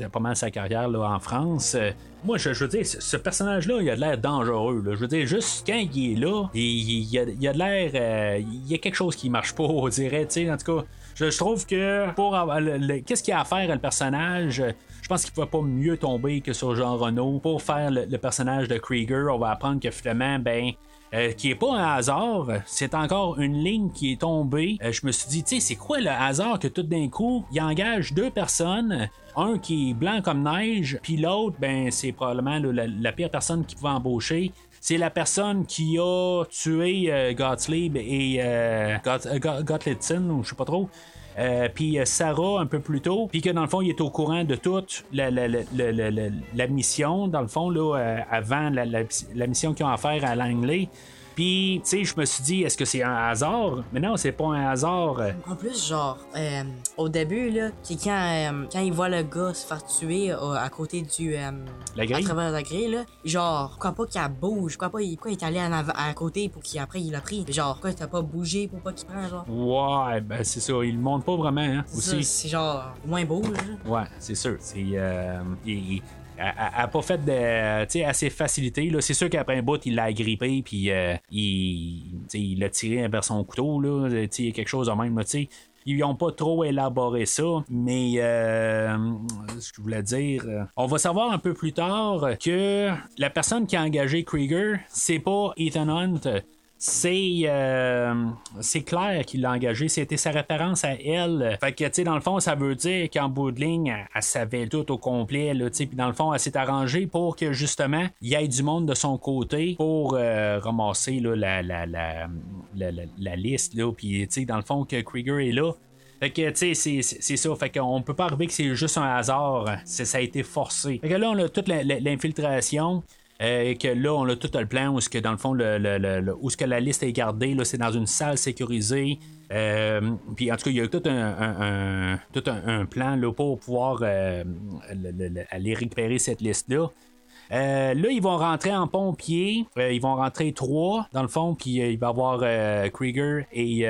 pas mal sa carrière là, en France. Moi, je, veux dire, ce personnage-là, il a de l'air dangereux. Je veux dire, juste quand il est là, il, a, de l'air. il y a quelque chose qui marche pas, on dirait. En tout cas, je, trouve que pour avoir qu'est-ce qu'il y a à faire le personnage, pense qu'il ne pas mieux tomber que sur Jean Renault. Pour faire le, personnage de Krieger, on va apprendre que finalement, ben. euh, qui est pas un hasard, c'est encore une ligne qui est tombée. Euh, je me suis dit, tu sais, c'est quoi le hasard que tout d'un coup, il engage deux personnes, un qui est blanc comme neige, puis l'autre, ben, c'est probablement la, pire personne qui pouvait embaucher. C'est la personne qui a tué euh, Gottlieb et Gottliebsen, ou je sais pas trop. Euh, puis euh, Sarah un peu plus tôt, puis que dans le fond il est au courant de toute la, la- la- la- mission, dans le fond, là, euh, avant la mission qu'ils ont à faire à Langley. Puis, tu sais, je me suis dit, est-ce que c'est un hasard? Mais non, c'est pas un hasard. En plus, genre, euh, au début, là, qui- quand, euh, quand il voit le gars se faire tuer euh, à côté du. euh, La grille? À travers la grille, là, genre, pourquoi pas qu'il bouge? Pourquoi pas il, pourquoi il est allé à côté pour qu'il après il l'a pris? Genre, pourquoi t'as pas bougé pour pas qu'il prenne, genre? Ouais, ben c'est ça, il le montre pas vraiment, hein, aussi. C'est genre, moins beau, là. Ouais, c'est sûr. C'est, il- il- elle elle a pas fait de, tu sais, assez facilité. C'est sûr qu'après un bout, il l'a agrippé, puis euh, il, il l'a tiré vers son couteau. Là, Tu quelque chose de même. Tu sais. Ils n'ont pas trop élaboré ça, mais euh, ce que je voulais dire, euh, on va savoir un peu plus tard que la personne qui a engagé Krieger, c'est pas Ethan Hunt, c'est euh, c'est Claire qui l'a engagé. C'était sa référence à elle. Fait que, tu sais, dans le fond, ça veut dire qu'en bout de ligne, elle, savait tout au complet. Tu sais. Puis dans le fond, elle s'est arrangée pour que justement, il y ait du monde de son côté pour euh, ramasser là, la, la, la, la, liste. Puis, tu sais, dans le fond, que Krieger est là. Fait que, tu sais, c'est- ça. Fait qu'on peut pas arriver que c'est juste un hasard. Ça a été forcé. Fait que là, on a toute l'infiltration. Euh, et que là, on a tout le plan où, ce que, dans le fond, le, le- où ce que la liste est gardée, là, c'est dans une salle sécurisée. Euh, puis en tout cas, il y a tout un, tout un, plan là, pour pouvoir euh, le- le- le- aller récupérer cette liste-là. Là, ils vont rentrer en pompier. Ils vont rentrer trois, dans le fond, puis il va y avoir Krieger et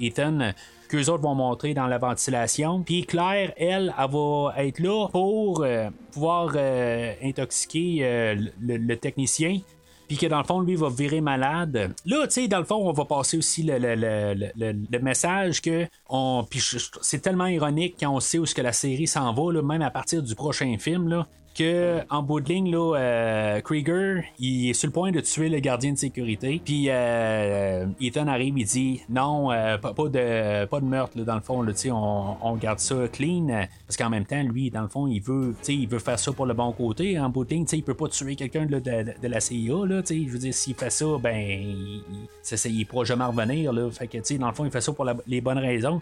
Ethan qu'eux autres vont montrer dans la ventilation. Puis Claire, elle, elle va être là pour euh, pouvoir euh, intoxiquer euh, le, technicien. Puis que dans le fond, lui va virer malade. Là, tu sais, dans le fond, on va passer aussi le, message que. On, c'est tellement ironique quand on sait où ce que la série s'en va, là, même à partir du prochain film. Là. Que en bout de ligne, là, euh, Krieger, il est sur le point de tuer le gardien de sécurité. Puis euh, Ethan arrive, il dit non, euh, pas, de, pas de meurtre, dans le fond, on, garde ça clean. Parce qu'en même temps, lui, dans le fond, il veut, il veut faire ça pour le bon côté. En bout de ligne, il peut pas tuer quelqu'un de, la CIA. Je veux dire, s'il fait ça, ben, il, il pourra jamais revenir. Fait que, dans le fond, il fait ça pour les bonnes raisons.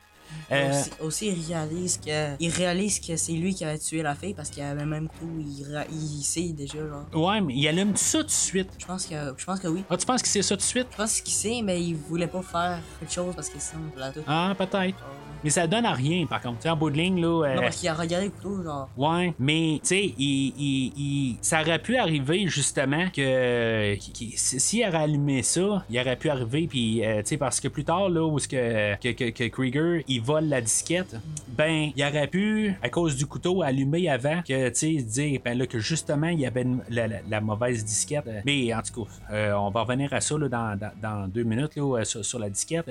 Euh, Aussi, aussi, il réalise que il réalise que c'est lui qui avait tué la fille parce qu'il avait même coup il, il sait déjà genre. ouais, mais il allume ça tout de suite. Je pense que je pense que oui. Ah, tu penses que c'est ça tout de suite? Je pense qu'il sait mais il voulait pas faire quelque chose parce que sinon la tout. Ah, peut-être. Mais ça donne à rien, par contre. Tu sais, en bout de ligne, là. euh, Non parce qu'il a regardé le couteau genre. Ouais, mais tu sais, il, il- il- ça aurait pu arriver justement que, s'il aurait allumé ça, il aurait pu arriver puis euh, tu sais parce que plus tard là où est-ce que, que, que, que Krieger il vole la disquette, ben il aurait pu à cause du couteau allumer avant que tu sais dire ben là que justement il y avait une- la, la- la mauvaise disquette. Mais en tout cas, euh, on va revenir à ça là, dans, dans, dans deux minutes là, euh, sur, sur la disquette.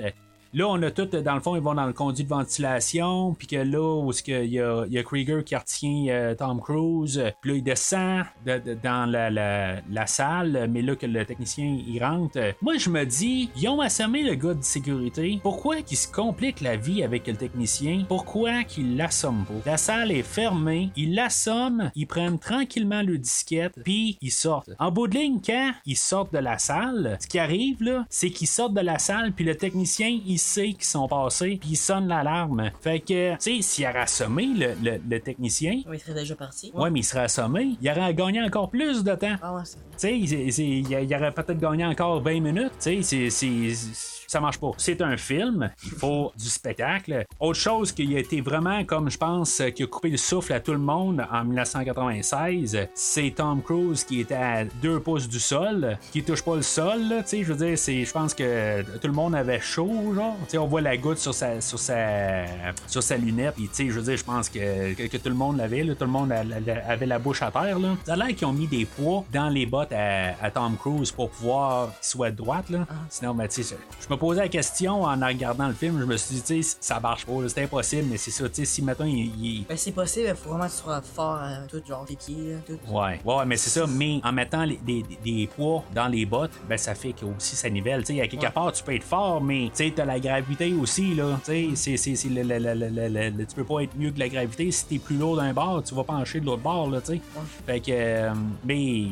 Là, on a tout, dans le fond, ils vont dans le conduit de ventilation, puis que là, où est-ce qu'il y a, il y a Krieger qui retient euh, Tom Cruise, euh, puis là, il descend de- de- dans la, la- la salle, mais là, que le technicien, il rentre. Moi, je me dis, ils ont assommé le gars de sécurité. Pourquoi qu'il se complique la vie avec le technicien? Pourquoi qu'il l'assomme pas? La salle est fermée, ils l'assomment, ils prennent tranquillement le disquette, puis ils sortent. En bout de ligne, quand ils sortent de la salle, ce qui arrive, là, c'est qu'ils sortent de la salle, puis le technicien, il sait qu'ils sont passés, puis il sonne l'alarme. Fait que, tu sais, s'il aurait assommé le, le- le technicien, Ouais, il serait déjà parti. ouais, mais il serait assommé, il aurait gagné encore plus de temps. Ah ouais, c'est Tu sais, il il aurait peut-être gagné encore 20 minutes. Tu sais, c'est- c'est- ça marche pas. C'est un film, il faut du spectacle. Autre chose qui a été vraiment, comme je pense, qui a coupé le souffle à tout le monde en 1996, c'est Tom Cruise qui était à deux pouces du sol, qui touche pas le sol. Tu sais, je veux dire, c'est, je pense que tout le monde avait chaud, genre. On voit la goutte sur sa, sur sa, sur sa lunette. Puis, je veux dire, je pense que, que, que tout le monde l'avait, tout le monde a- a- avait la bouche à terre. Là. Ça a l'air qu'ils ont mis des poids dans les bottes à, à Tom Cruise pour pouvoir qu'il soit droite. Là. Sinon, ben, je- me posais la question en regardant le film, je me suis dit, ça marche pas, c'est impossible, mais c'est ça, tu sais, si maintenant il- il, Ben c'est possible, il faut vraiment que tu sois fort à tout genre t'es là, tout. Ouais, ouais, mais c'est ça, mais en mettant les- des, des- des poids dans les bottes, ben ça fait que aussi ça nivelle. Tu sais, à quelque Ouais. part, tu peux être fort, mais tu sais, t'as la gravité aussi, là. Tu sais, c'est- c'est- c'est le- le- le- le- le- le- tu peux pas être mieux que la gravité. Si t'es plus lourd d'un bord, tu vas pencher de l'autre bord, là, tu sais. Fait que, euh, mais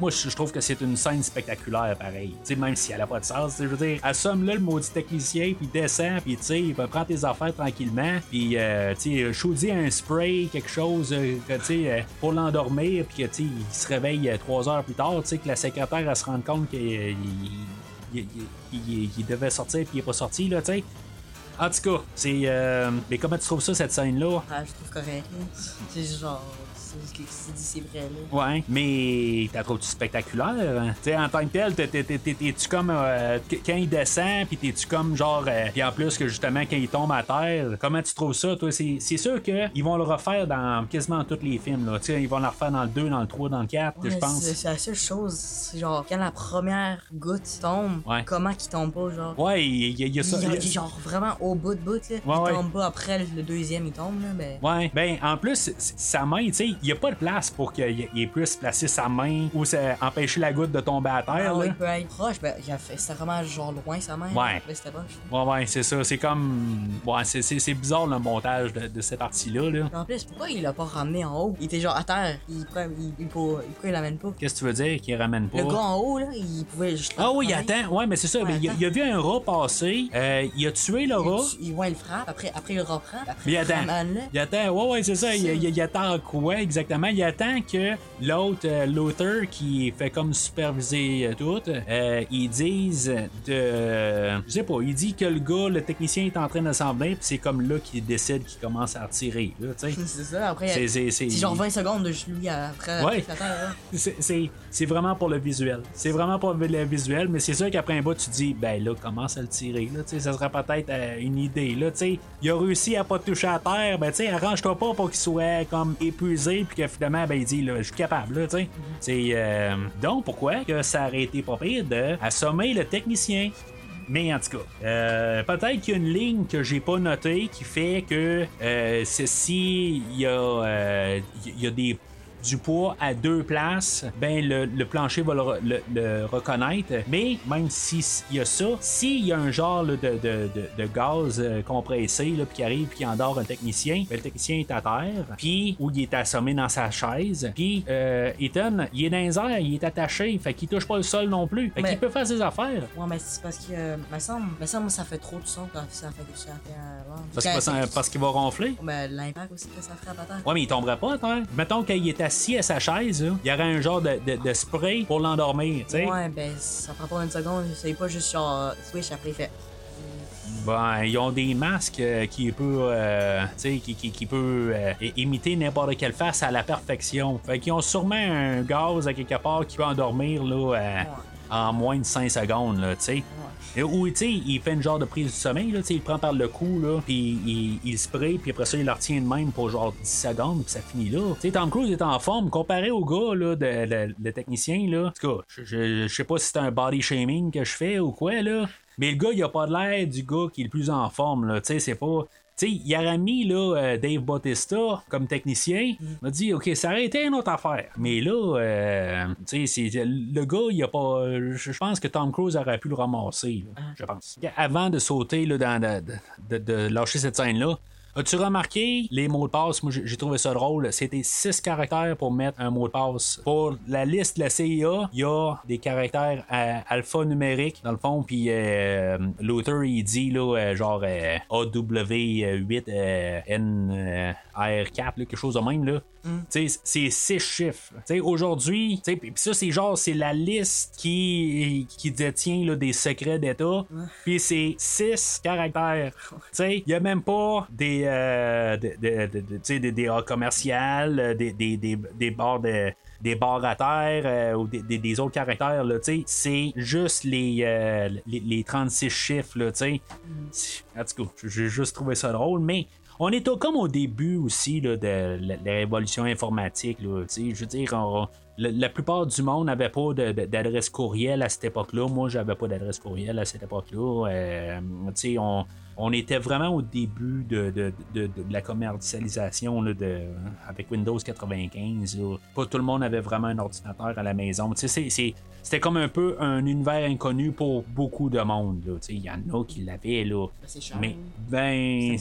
moi, je trouve que c'est une scène spectaculaire, pareil. Tu sais, même si elle a pas de sens, je veux dire, assomme-le le maudit technicien, puis descend, puis tu sais, prendre tes affaires tranquillement, puis euh, tu sais, choisis un spray, quelque chose, euh, que, tu sais, euh, pour l'endormir, puis que, tu sais, il se réveille euh, trois heures plus tard, tu sais, que la secrétaire, elle se rende compte qu'il il- devait sortir, puis il est pas sorti, là, tu sais. En tout cas, c'est. euh, mais comment tu trouves ça, cette scène-là? Ah, je trouve correct. C'est genre ce qui se dit c'est vrai là. Ouais, mais t'as trouves-tu spectaculaire? hein? Tu sais, en tant que tel, t'es- t'es- t'es- t'es- t'es-tu comme euh, qu- quand il descend, puis t'es-tu comme genre. euh, puis en plus que justement, quand il tombe à terre, comment tu trouves ça, toi? C'est sûr qu'ils vont le refaire dans quasiment tous les films, là. Tu sais, ils vont le refaire dans le 2, dans le 3, dans le 4, je pense. C'est la seule chose, c'est genre quand la première goutte tombe, Ouais. comment qu'il tombe pas genre? Ouais, il y, a- il y a ça. Il, y a- genre vraiment au bout de bout là. Ouais, il tombe pas après le deuxième il tombe là, ben. Ouais, ben en plus, sa main, tu sais, n'y a pas de place pour qu'il il puisse placer sa main ou empêcher la goutte de tomber à terre. Ah, là. il peut être proche, ben il c'était vraiment genre loin sa main. Ouais. C'était proche. Ouais, ouais, c'est ça. C'est comme. Ouais, c'est- bizarre le montage de, de cette partie-là. Là. En plus, pourquoi il l'a pas ramené en haut? Il était genre à terre. Il, pourquoi, il, il, pourquoi il l'amène pas? Qu'est-ce que tu veux dire qu'il ramène pas? Le gars en haut, là, il pouvait juste. Ah oui, il attend. Ouais, mais c'est ça. Ouais, mais il, a- il vu un rat passer. euh, il a tué le rat. Il, il, ouais, il frappe, après, après il le reprend, après Mais il attend. Il attend. Ouais, ouais, c'est ça. Il, il- il attend quoi exactement? Il attend que l'autre, euh, l'auteur qui fait comme superviser euh, tout, euh, ils disent de. Je sais pas, il dit que le gars, le technicien est en train de s'en venir, puis c'est comme là qu'il décide qu'il commence à sais. C'est ça, après. C'est- c'est- C'est c'est- genre 20 secondes de lui après. Ouais. là. C'est- C'est c'est vraiment pour le visuel. C'est vraiment pour le visuel, mais c'est sûr qu'après un bout, tu dis, ben là, commence à le tirer. Là, Tu sais, ça serait peut-être euh, une idée. Là, il a réussi à pas toucher à terre, ben tu sais, arrange-toi pas pour qu'il soit comme épuisé, puis que finalement, ben il dit, là, je suis capable. Là, tu sais. Euh, donc, pourquoi que ça aurait été pas pire de assommer le technicien? Mais en tout cas, euh, peut-être qu'il y a une ligne que j'ai pas notée qui fait que euh, ceci, il y euh, y a des du poids à deux places, ben le, le plancher va le, re- le- le reconnaître. Mais même s'il y a ça, s'il y a un genre là, de, de- de- de gaz euh, compressé là, puis qui arrive puis qui endort un technicien, ben, le technicien est à terre, puis ou il est assommé dans sa chaise, puis euh, Ethan, il est dans les airs, il est attaché, fait qu'il touche pas le sol non plus, fait Mais- qu'il peut faire ses affaires. Ouais, mais c'est parce que, euh, me semble, me semble, ça fait trop de son quand ça fait, ça fait un Parce, que- qu'il va ronfler. Ben, l'impact aussi que ça ferait à terre. Ouais, mais il tomberait pas, toi. Mettons qu'il est assis à sa chaise, là, il y aurait un genre de, de- de spray pour l'endormir. Ouais, ben, ça prend pas une seconde, c'est pas juste genre euh, switch après fait. Ben, ils ont des masques euh, qui peut, euh, qui, qui, qui peut euh, imiter n'importe quelle face à la perfection. Fait qu'ils ont sûrement un gaz à quelque part qui peut endormir là, euh, en moins de 5 secondes, là, tu sais. Et Ou, tu sais, il fait une genre de prise du sommeil, là, tu sais, il prend par le cou, là, puis il, il spray, puis après ça, il le retient de même pour genre 10 secondes, puis ça finit là. Tu sais, Tom Cruise est en forme, comparé au gars, là, de, de- de technicien, là. En tout cas, je- je je sais pas si c'est un body shaming que je fais ou quoi, là. Mais le gars, il a pas de l'air du gars qui est le plus en forme, là. Tu sais, c'est pas. Tu sais, il mis là, euh, Dave Bautista comme technicien. Il m'a dit, OK, ça aurait été une autre affaire. Mais là, euh, tu sais, c'est- le gars, il a pas. Je je pense que Tom Cruise aurait pu le ramasser, là, je pense. Avant de sauter, là, dans, de, de- de lâcher cette scène-là, As-tu remarqué les mots de passe? Moi, j'ai trouvé ça drôle. C'était six caractères pour mettre un mot de passe. Pour la liste de la CIA, il y a des caractères euh, alphanumériques, dans le fond, puis euh, l'auteur, il dit, là, euh, genre euh, AW8N R4, quelque chose de même, là. Sais, c'est six chiffres. Aujourd'hui, ça, c'est genre, c'est la liste qui, qui détient là, des secrets d'État. Puis c'est six caractères. Il y a même pas des, euh, de- de- de- de- tu sais, des, des hauts commerciales, euh, des, des, des, des barres de des barres à terre euh, ou des, des- des autres caractères, là, c'est juste les, euh, les, les 36 chiffres, là, tu cas, j'ai juste trouvé ça drôle, mais on est au- comme au début aussi là, de la, la révolution informatique. Là, je veux dire, on- la, la plupart du monde n'avait pas d'adresse courriel à cette époque-là. Moi, j'avais pas d'adresse courriel à cette époque-là. Euh, on, on était vraiment au début de, de- de- de la commercialisation là, de, avec Windows 95. là. Pas tout le monde avait vraiment un ordinateur à la maison. Tu sais, c'est- c'est- C'était comme un peu un univers inconnu pour beaucoup de monde. Tu Il y en a qui l'avaient. là. c'est cher, Mais hein. ben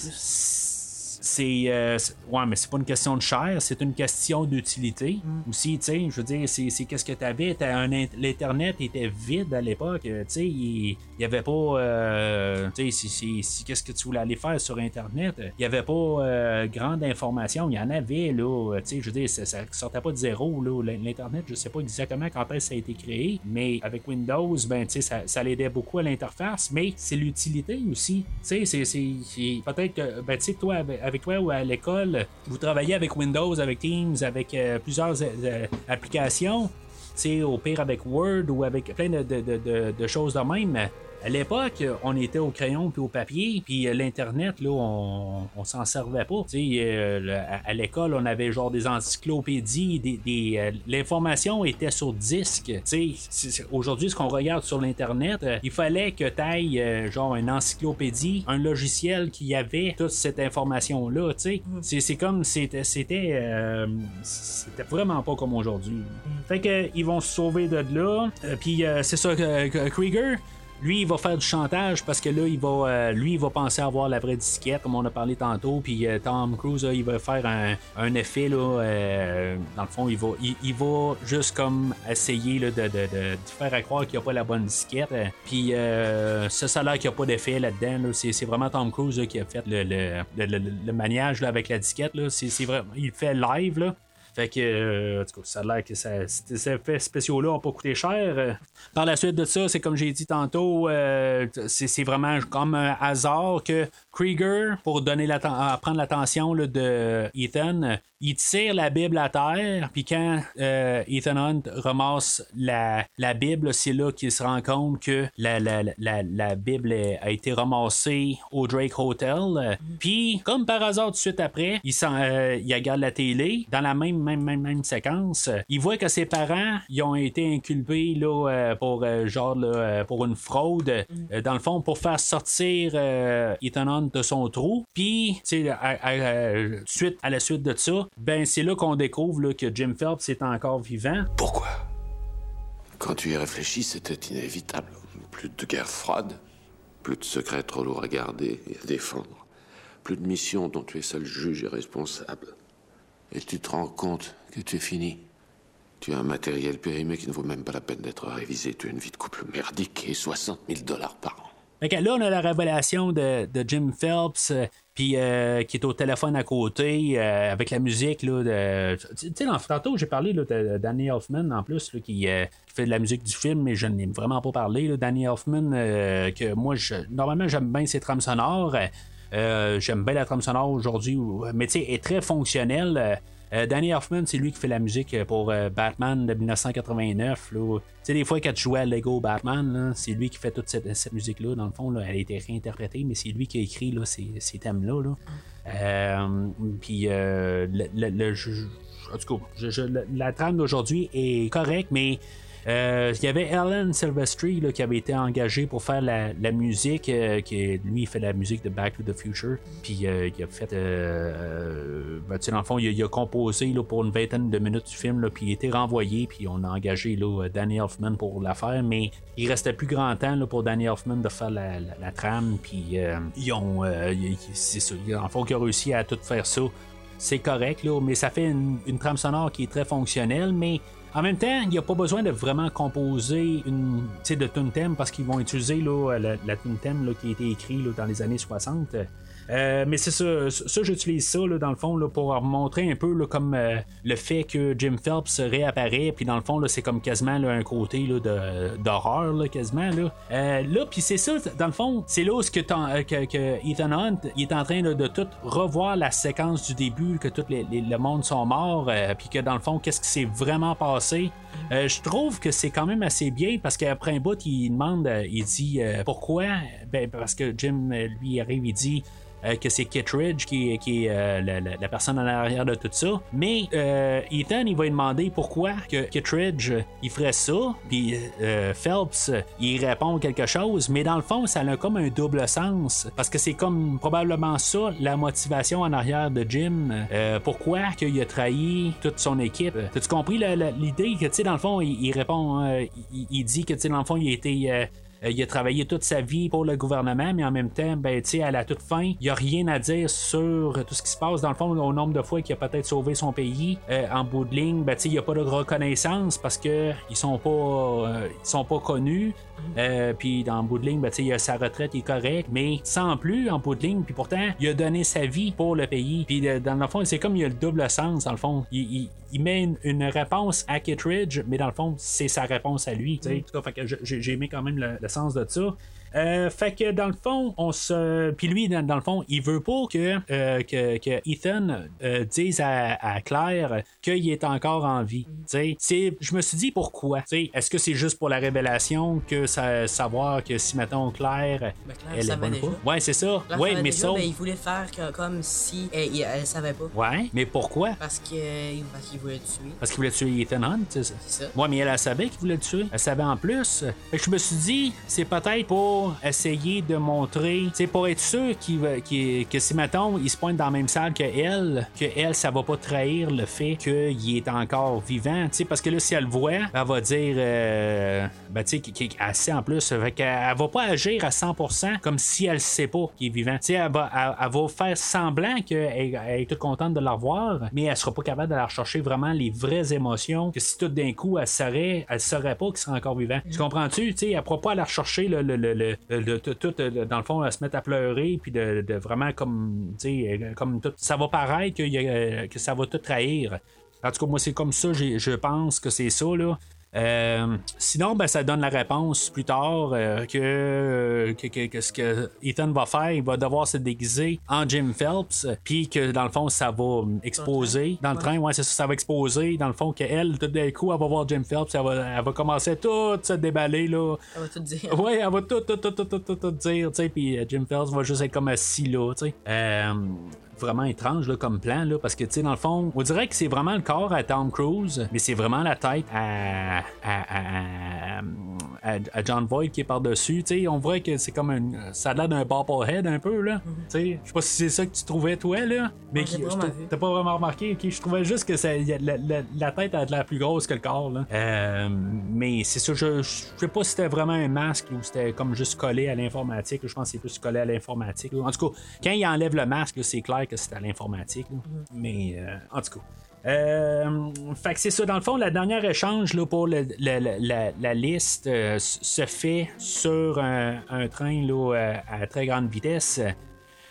c'est euh, ouais mais c'est pas une question de chair c'est une question d'utilité aussi tu sais je veux dire c'est qu'est-ce que un int- l'internet était vide à l'époque tu sais il il y avait pas euh, tu sais si, si- si- qu'est-ce que tu voulais aller faire sur internet? Il y avait pas euh, grande information. Il y en avait là tu sais je veux dire ça, ça sortait pas de zéro là l'internet je sais pas exactement quand est-ce que ça a été créé mais avec Windows ben tu sais ça, ça l'aidait beaucoup à l'interface mais c'est l'utilité aussi. Tu sais c'est peut-être que ben tu sais toi avec, toi ou à l'école vous travaillez avec Windows avec Teams avec euh, plusieurs applications tu sais, au pire avec Word ou avec plein de- de- de- de choses de même. À l'époque, on était au crayon puis au papier, puis euh, l'Internet, là, on, on s'en servait pas. Tu sais, euh, à, l'école, on avait genre des encyclopédies, des, des, euh, l'information était sur disque. Tu sais, aujourd'hui, ce qu'on regarde sur l'Internet, il fallait que tu ailles genre une encyclopédie, un logiciel qui avait toute cette information-là. Tu sais, c'est, c'est comme c'était, c'était, euh, c'était vraiment pas comme aujourd'hui. Fait que ils vont se sauver de là. Euh, Puis euh, c'est ça Krieger. Lui, il va faire du chantage parce que là, il va, euh, lui, il va penser avoir la vraie disquette, comme on a parlé tantôt. Puis euh, Tom Cruise, il va faire un, effet, là, euh, dans le fond, il va, juste comme essayer là, de, faire à croire qu'il n'y a pas la bonne disquette. Puis euh, ça, ça a l'air qu'il n'y a pas d'effet là-dedans. là. C'est, vraiment Tom Cruise qui a fait le, maniage avec la disquette. C'est, vraiment, il fait live. Là. Fait que, euh, en tout cas, ça a l'air que ça, ces effets spéciaux-là n'ont pas coûté cher. Par la suite de ça, c'est comme j'ai dit tantôt, euh, c'est vraiment comme un hasard que Krieger, pour donner à prendre l'attention de Ethan, il tire la Bible à terre, puis quand euh, Ethan Hunt ramasse la, la Bible, c'est là qu'il se rend compte que la, la, la, la Bible a été ramassée au Drake Hotel. Euh, Puis, comme par hasard, tout de suite après, il, euh, il regarde la télé, dans la même, même, même, même séquence, il voit que ses parents ils ont été inculpés là, euh, pour, euh, genre, là, euh, pour une fraude, euh, dans le fond, pour faire sortir euh, Ethan Hunt Hunt son trou. Puis, suite, à la suite de ça, ben c'est là qu'on découvre là, que Jim Phelps est encore vivant. Pourquoi? Quand tu y réfléchis, c'était inévitable. Plus de guerre froide, plus de secrets trop lourds à garder et à défendre, plus de missions dont tu es seul juge et responsable. Et tu te rends compte que tu es fini. Tu as un matériel périmé qui ne vaut même pas la peine d'être révisé. Tu as une vie de couple merdique et 60 000 dollars par an. Là, on a la révélation de, de Jim Phelps, euh, puis euh, qui est au téléphone à côté, euh, avec la musique. De, tu sais, tantôt, j'ai parlé là, de Danny Elfman, en plus, là, qui, fait de la musique du film, mais je n'ai vraiment pas parlé. Là, Danny euh, que moi, je, normalement, j'aime bien ses trames sonores. j'aime bien la trame sonore aujourd'hui, mais tu sais, est très fonctionnelle. Euh, euh, Danny Elfman, c'est lui qui fait la musique pour euh, Batman de 1989. là. Tu sais, des fois, quand tu jouais à Lego Batman, c'est lui qui fait toute cette, musique-là. Dans le fond, elle a été réinterprétée, mais c'est lui qui a écrit là, ces, thèmes-là. là. Euh, Puis, euh, le, le- le- en tout cas, je- la, trame d'aujourd'hui est correcte, mais euh, il y avait Alan Silvestri qui avait été engagé pour faire la, musique, euh, qui lui il fait la musique de Back to the Future, puis euh, il a fait, euh, euh, ben, dans le fond, il a, composé pour une vingtaine de minutes du film, puis il a été renvoyé, puis on a engagé Danny Elfman pour la faire, mais il restait plus grand temps pour Danny Elfman de faire la, trame, puis euh, ils ont, euh, c'est ça, en fond, qu'il a réussi à tout faire ça. C'est correct, mais ça fait une trame sonore qui est très fonctionnelle, mais en même temps, il n'y a pas besoin de vraiment composer une, de tune thème parce qu'ils vont utiliser là, la, la tune thème là, qui a été écrite là, dans les années 60. Euh, mais c'est ça, ça j'utilise ça là, dans le fond là, pour montrer un peu là, comme euh, le fait que Jim Phelps réapparaît, puis dans le fond c'est comme quasiment un côté d'horreur quasiment là. Euh, là puis c'est ça, dans le fond, c'est là où ce que, que, Ethan Hunt il est en train de tout revoir la séquence du début, que tout les, le monde sont morts, puis que dans le fond, qu'est-ce qui s'est vraiment passé. Je trouve que c'est quand même assez bien parce qu'après un bout, il demande, il dit pourquoi? Ben, Parce que Jim, lui, arrive, il dit euh, que c'est Kittredge qui, est euh, la, personne en arrière de tout ça. Mais euh, Ethan, il va lui demander pourquoi que Kittredge, euh, il ferait ça. Puis Phelps, il répond quelque chose. Mais dans le fond, ça a comme un double sens. Parce que c'est comme probablement ça, la motivation en arrière de Jim. Pourquoi qu'il a trahi toute son équipe. T'as-tu compris l'idée que, tu sais, dans le fond, il, répond, euh, il, il dit que, tu sais, dans le fond, il a été... euh, il a travaillé toute sa vie pour le gouvernement, mais en même temps, ben, à la toute fin, il n'y a rien à dire sur tout ce qui se passe. Dans le fond, au nombre de fois qu'il a peut-être sauvé son pays, euh, en bout de ligne, ben, il n'y a pas de reconnaissance parce qu'ils sont pas, euh, ils sont pas connus. Euh, puis dans le bout de ligne, ben, il a sa retraite, il est correct, mais sans plus en bout de ligne. Puis pourtant, il a donné sa vie pour le pays. Puis euh, dans le fond, c'est comme il y a le double sens, dans le fond. Il, il- il met une, une réponse à Kittredge, mais dans le fond, c'est sa réponse à lui. j'ai j'ai aimé quand même le, le sens de ça. Euh, fait que dans le fond, on se. Puis lui, dans, dans le fond, il veut pas que, euh, que, que Ethan euh, dise à, à Claire qu'il est encore en vie. C'est- Je me suis dit pourquoi. Est-ce que c'est juste pour la révélation que ça, savoir que si, mettons, Claire. Ben, Claire elle est savait bonne déjà. pas? Ouais, c'est ça. Claire ouais, mais déjà, ça. mais il voulait faire que- comme si elle, elle, savait pas. Ouais, mais pourquoi? Parce que parce qu'il voulait le tuer. Parce qu'il voulait tuer Ethan Hunt, c'est ça? C'est ça. Ouais, mais elle, elle savait qu'il voulait le tuer. Elle savait en plus. Fait que je me suis dit, c'est peut-être pour essayer de montrer, c'est pour être sûr va- qu'il- que si, mettons, il se pointe dans la même salle que elle, que elle, ça va pas trahir le fait qu'il est encore vivant. Tu sais, parce que là, si elle le voit, elle va dire, euh, ben, tu sais, qu'il- est assez en plus. Fait qu'elle elle va pas agir à 100% comme si elle sait pas qu'il est vivant. Tu sais, elle va, elle- va faire semblant qu'elle elle est toute contente de la revoir, mais elle sera pas capable d'aller rechercher vraiment les vraies émotions. Que si tout d'un coup, elle saurait, elle saurait pas qu'il serait encore vivant. Tu comprends-tu? Tu sais, elle pourra pas aller rechercher le, le, le, le- le- tout, tout, dans le fond, se mettre à pleurer, puis de, de vraiment comme, euh, comme tout, ça va paraître a, euh, que ça va tout trahir. En tout cas, moi, c'est comme ça, je pense que c'est ça, là. Euh, sinon, ben, ça donne la réponse plus tard euh, que, euh, que, que- que ce que Ethan va faire, il va devoir se déguiser en Jim Phelps, puis que dans le fond, ça va exploser. Dans le train, ouais, c'est ça, ça va exploser. Dans le fond, qu'elle, tout d'un coup, elle va voir Jim Phelps, elle va, elle va commencer à tout se déballer, là. Elle va tout dire. Ouais, elle va tout, tout, tout, tout, tout, tout, tout dire, tu sais, puis Jim Phelps va juste être comme assis là, tu sais. Euh, vraiment étrange là, comme plan, là, parce que, tu sais, dans le fond, on dirait que c'est vraiment le corps à Tom Cruise, mais c'est vraiment la tête à, à, à, à- John Voight qui est par-dessus. Tu sais, on voit que c'est comme un. Ça a l'air d'un bobblehead un peu, là. Tu sais, je sais pas si c'est ça que tu trouvais, toi, là. Mais t'as pas vraiment remarqué, ok? Je trouvais juste que ça, la, la- la tête a de l'air plus grosse que le corps, là. Euh, mais c'est ça, je, je sais pas si c'était vraiment un masque ou c'était comme juste collé à l'informatique. Je pense que c'est plus collé à l'informatique. En tout cas, quand il enlève le masque, c'est clair que c'est à l'informatique. là. Mais euh, en tout cas. Euh, fait que c'est ça, dans le fond, la dernière échange là, pour le- la, la liste euh, se fait sur un, un train là, à très grande vitesse.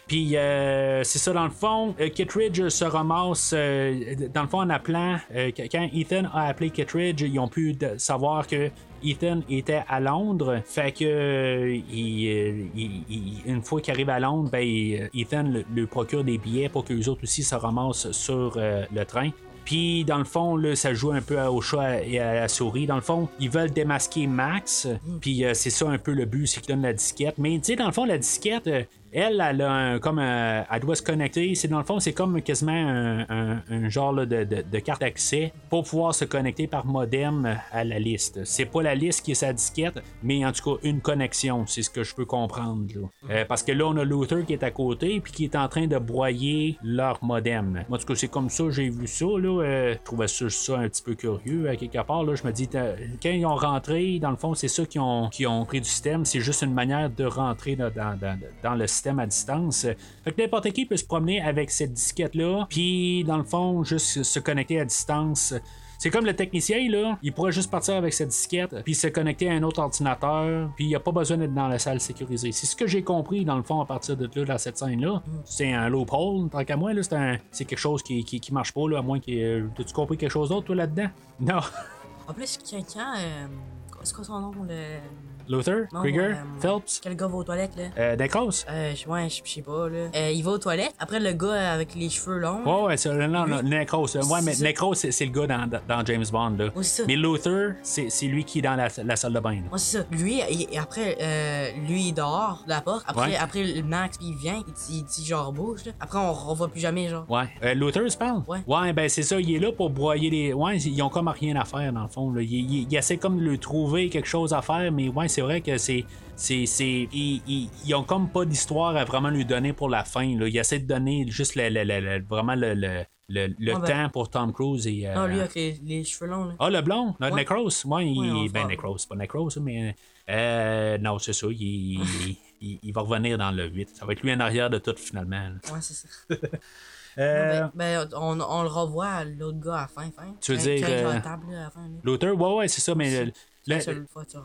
Puis euh, c'est ça, dans le fond, euh, Kittredge se ramasse, euh, dans le fond, en appelant, euh, qu- quand Ethan a appelé Kittredge, ils ont pu savoir que Ethan était à Londres. Fait que, il, il- il- une fois qu'il arrive à Londres, ben, Ethan lui procure des billets pour que les autres aussi se ramassent sur le train. Puis, dans le fond, là, ça joue un peu au chat et à la souris. Dans le fond, ils veulent démasquer Max. Puis, euh, c'est ça un peu le but, c'est qu'ils donnent la disquette. Mais, tu sais, dans le fond, la disquette, elle, elle, a un- comme un- elle doit se connecter. C'est dans le fond, c'est comme quasiment un, genre de, carte d'accès pour pouvoir se connecter par modem à la liste. C'est pas la liste qui est sa disquette, mais en tout cas une connexion. C'est ce que je peux comprendre. Euh, parce que là, on a Luther qui est à côté puis qui est en train de broyer leur modem. Moi, en tout cas, c'est comme ça j'ai vu ça. Euh, je trouvais ça, un petit peu curieux à quelque part. Là, je me dis, quand ils ont rentré, dans le fond, c'est ça qui ont, ont pris du système. C'est juste une manière de rentrer dans- dans le système à distance. Fait que n'importe qui peut se promener avec cette disquette-là, puis dans le fond, juste se connecter à distance. C'est comme le technicien, là, il pourrait juste partir avec cette disquette, puis se connecter à un autre ordinateur, puis il n'y a pas besoin d'être dans la salle sécurisée. C'est ce que j'ai compris, dans le fond, à partir de là, dans cette scène-là. C'est un loophole, tant qu'à moi, là, c'est, un- c'est quelque chose qui, qui, marche pas, là, à moins que. T'as-tu compris quelque chose d'autre, toi, là-dedans? Non. En plus, quelqu'un. Euh, c'est quoi son nom le. Luther? Non, Krieger? euh, Phelps? Quel gars va aux toilettes, là? Euh? Euh, ouais, je sais pas, là. Euh, il va aux toilettes. Après, le gars avec les cheveux longs. Ouais, ouais, c'est, non, non, Necros. euh, Ouais, mais. Necros, c'est, c'est le gars dans, dans James Bond, là. Ouais, c'est ça. Mais Luther, c'est, c'est lui qui est dans la, la salle de bain, là. Ouais, c'est ça. Lui, il- après, euh, lui, il dehors de la porte. Après, Ouais. après le Max, il vient, il dit, il dit genre bouge, là. Après, on revoit plus jamais, genre. Ouais. Euh, Luther, tu parles? Ouais. Ouais, ben c'est ça, il est là pour broyer les. Ouais, ils ont comme rien à faire, dans le fond. Là. Il, il- il essaie comme de lui trouver quelque chose à faire, mais ouais, c'est vrai que c'est. C'est, c'est, ils, ils- ils ont comme pas d'histoire à vraiment lui donner pour la fin. Là. Ils essaient de donner juste le, le- le- vraiment le, le, le- le Ouais, ben- temps pour Tom Cruise et. euh, Non, lui avec les, les cheveux longs, là. Ah, le blond, le Ouais. Necros. Ouais, il, ben, Necros, c'est pas Necros, mais. Euh, non, c'est ça. Il, il, il va revenir dans le 8. Ça va être lui en arrière de tout, finalement. là. Ouais, c'est ça. Euh, Ben, ben, on, on le revoit, l'autre gars, à la fin, fin. Tu veux dire, quand il est sur la table, là, à la fin, là. Luther, ouais, ouais, c'est ça, mais. La seule fois tu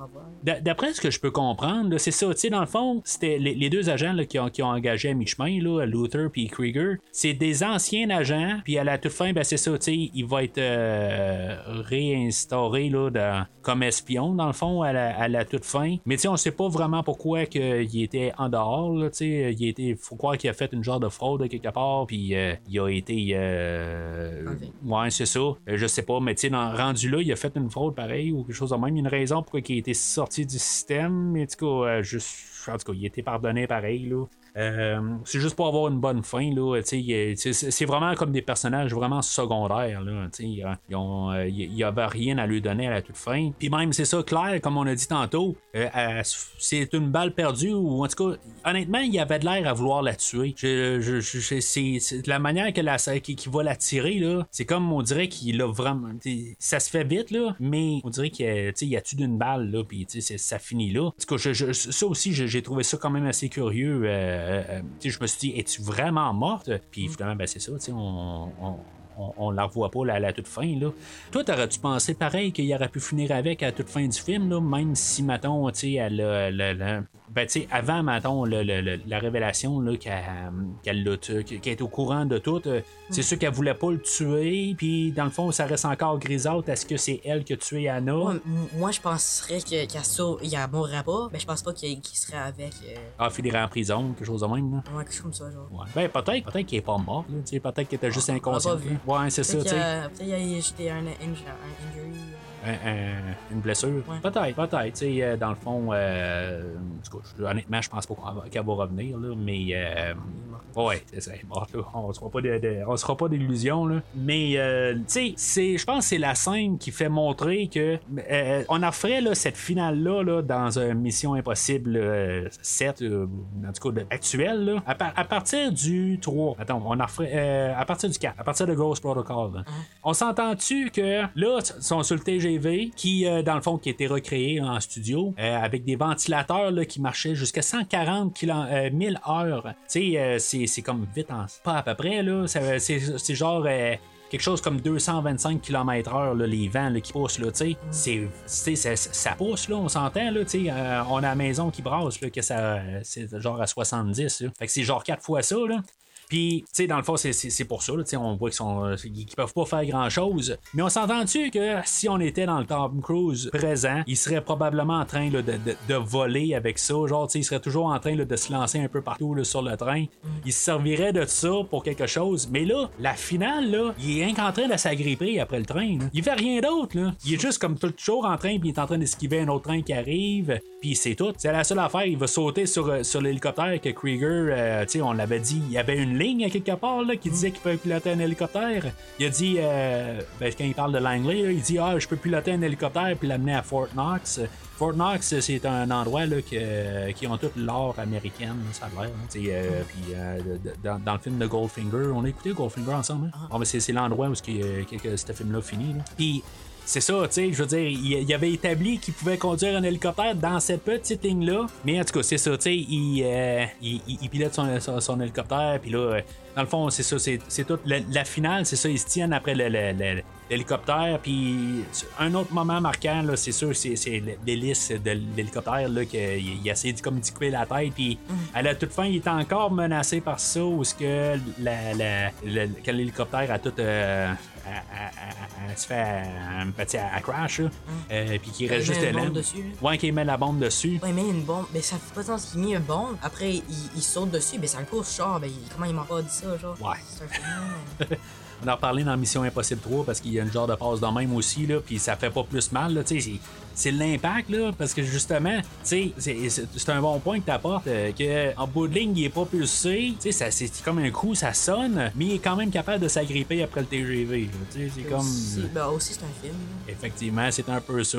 D'après ce que je peux comprendre, c'est ça. Tu sais, dans le fond, c'était les, les deux agents là, qui, ont, qui ont engagé à mi-chemin, Luther puis Krieger. C'est des anciens agents, puis à la toute fin, ben, c'est ça. Tu sais, il va être euh, réinstauré là, dans- comme espion, dans le fond, à la, à la toute fin. Mais tu sais, on sait pas vraiment pourquoi il était en dehors. Là, tu sais. il était, faut croire qu'il a fait une genre de fraude quelque part, puis euh, il a été. euh. Ouais, c'est ça. Je sais pas, mais tu sais, dans- rendu là, il a fait une fraude pareil ou quelque chose de même. Il une raison pourquoi il été sorti du système. En tout cas, euh, juste, en tout cas, il a été pardonné pareil. Là. Euh, c'est juste pour avoir une bonne fin. Là, c'est vraiment comme des personnages vraiment secondaires. Là, euh, il n'y avait rien à lui donner à la toute fin. Puis même, c'est ça, Claire, comme on a dit tantôt, euh, c'est une balle perdue. Ou en tout cas, honnêtement, il avait de l'air à vouloir la tuer. Je, je- c'est la manière qu'il va la tirer, là, c'est comme on dirait qu'il a vraiment. Ça se fait vite, là, mais on dirait qu'il y a, y a tué d'une balle, là, puis ça finit là. En tout cas, ça aussi, j'ai trouvé ça quand même assez curieux. euh, euh, je me suis dit, es-tu vraiment morte? Puis finalement, ben, c'est ça, on. on on, on la revoit pas là, à la toute fin. Là. Toi, t'aurais-tu pensé pareil qu'il aurait pu finir avec à la toute fin du film, là, même si, mettons, elle a- elle a- ben, tu sais, avant, mettons, le- le- la révélation là, qu'elle, tu- qu'elle est au courant de tout, euh, c'est sûr qu'elle voulait pas le tuer, puis dans le fond, ça reste encore grisâtre. Est-ce que c'est elle qui a tué Anna? Moi, je penserais que- qu'elle. Il mourrait pas, mais je pense pas qu'il serait avec. euh, Ah, finirait en prison, quelque chose de même. Là. Ouais, quelque chose comme ça, genre. Ouais. Ben, peut-être, peut-être qu'il est pas mort. là, tu sais, peut-être qu'il était juste inconscient. Ouais, c'est ça, tu sais. peut-être qu'il y a un injury. Un- un- une blessure? Ouais. Peut-être, peut-être. Euh, dans le fond, euh, honnêtement, je pense pas qu'on va- qu'elle va revenir, là, mais euh, Ouais, c'est ça. Bon, on se fera pas d'illusions, là. Mais, euh, tu sais, c'est- je pense que c'est la scène qui fait montrer que euh, on en ferait là, cette finale-là là, dans une Mission Impossible euh, 7, euh, en tout cas actuelle, là, à, par- à partir du 3. Attends, on en ferait. euh, à partir du 4, à partir de Ghost Protocol. là. On s'entend-tu que là, ils sont sur le TGV qui, euh, dans le fond, qui a été recréé en studio euh, avec des ventilateurs là, qui marchaient jusqu'à 140 kilo, euh, 1000 heures. Tu sais, euh, c'est c'est comme vite en. Pas à peu près, là. C'est genre. euh, quelque chose comme 225 km/h, les vents qui poussent, là, tu sais. C'est- ça, ça pousse, là, on s'entend, là, tu sais. euh, on a la maison qui brasse, là, que ça, c'est genre à 70, là. Fait que c'est genre quatre fois ça, là. Puis, tu sais, dans le fond, c'est- pour ça. là, on voit qu'ils euh, qu'ils peuvent pas faire grand-chose. Mais on s'entend-tu que si on était dans le Tom Cruise présent, il serait probablement en train de, de- de voler avec ça? Genre, tu sais, il serait toujours en train de se lancer un peu partout sur le train. Il se servirait de ça pour quelque chose. Mais là, la finale, là, il est rien qu'en train de s'agripper après le train. Il fait rien d'autre. là. Il est juste comme toujours en train, puis il est en train d'esquiver un autre train qui arrive. Puis c'est tout. C'est la seule affaire. Il va sauter sur, euh, sur l'hélicoptère que Krieger, euh, tu sais, on l'avait dit, il y avait une ligne à quelque part là, qui disait qu'il pouvait piloter un hélicoptère. Il a dit, euh, ben, quand il parle de Langley, là, il dit Ah, je peux piloter un hélicoptère puis l'amener à Fort Knox. Fort Knox, c'est un endroit là, que- qui ont toute l'or américaine, ça a l'air. hein. Euh, Puis euh, dans, dans le film de Goldfinger, on a écouté Goldfinger ensemble. Hein? Bon, mais c'est l'endroit où euh, que, que ce film-là finit. là. Puis c'est ça, tu sais, je veux dire, il, il avait établi qu'il pouvait conduire un hélicoptère dans cette petite ligne-là. Mais en tout cas, c'est ça, tu sais, il, euh, il, il- il pilote son, son- son hélicoptère, puis là, euh, dans le fond, c'est ça, c'est c'est tout. La, la finale, c'est ça, ils se tiennent après l'hélicoptère, puis un autre moment marquant, là, c'est sûr, c'est l'hélice de l'hélicoptère, là, qu'il il essaie de comme d'y couper la tête, puis à la toute fin, il est encore menacé par ça, où ce que la, la- l'hélicoptère a tout. euh, à- se fait à crash, là. Euh, puis qu'il Il reste juste dessus, Ouais, qu'il met la bombe dessus. Ouais, il met une bombe. Mais ça fait pas de sens qu'il met une bombe. Après, il, saute dessus. Mais c'est un course char. Ben, comment il m'a pas dit ça, genre? Ouais. On en a parlé dans Mission Impossible 3 parce qu'il y a une genre de passe de même aussi, là, puis ça fait pas plus mal, là, tu sais, c'est- l'impact, là, parce que justement, tu sais, c'est- c'est c'est un bon point que tu apportes, que en bout de ligne, il est pas pulsé, tu sais, ça- c'est comme un coup, ça sonne, mais il est quand même capable de s'agripper après le TGV, là, tu sais, c'est comme... Aussi, ben, aussi, c'est un film. Effectivement, c'est un peu ça.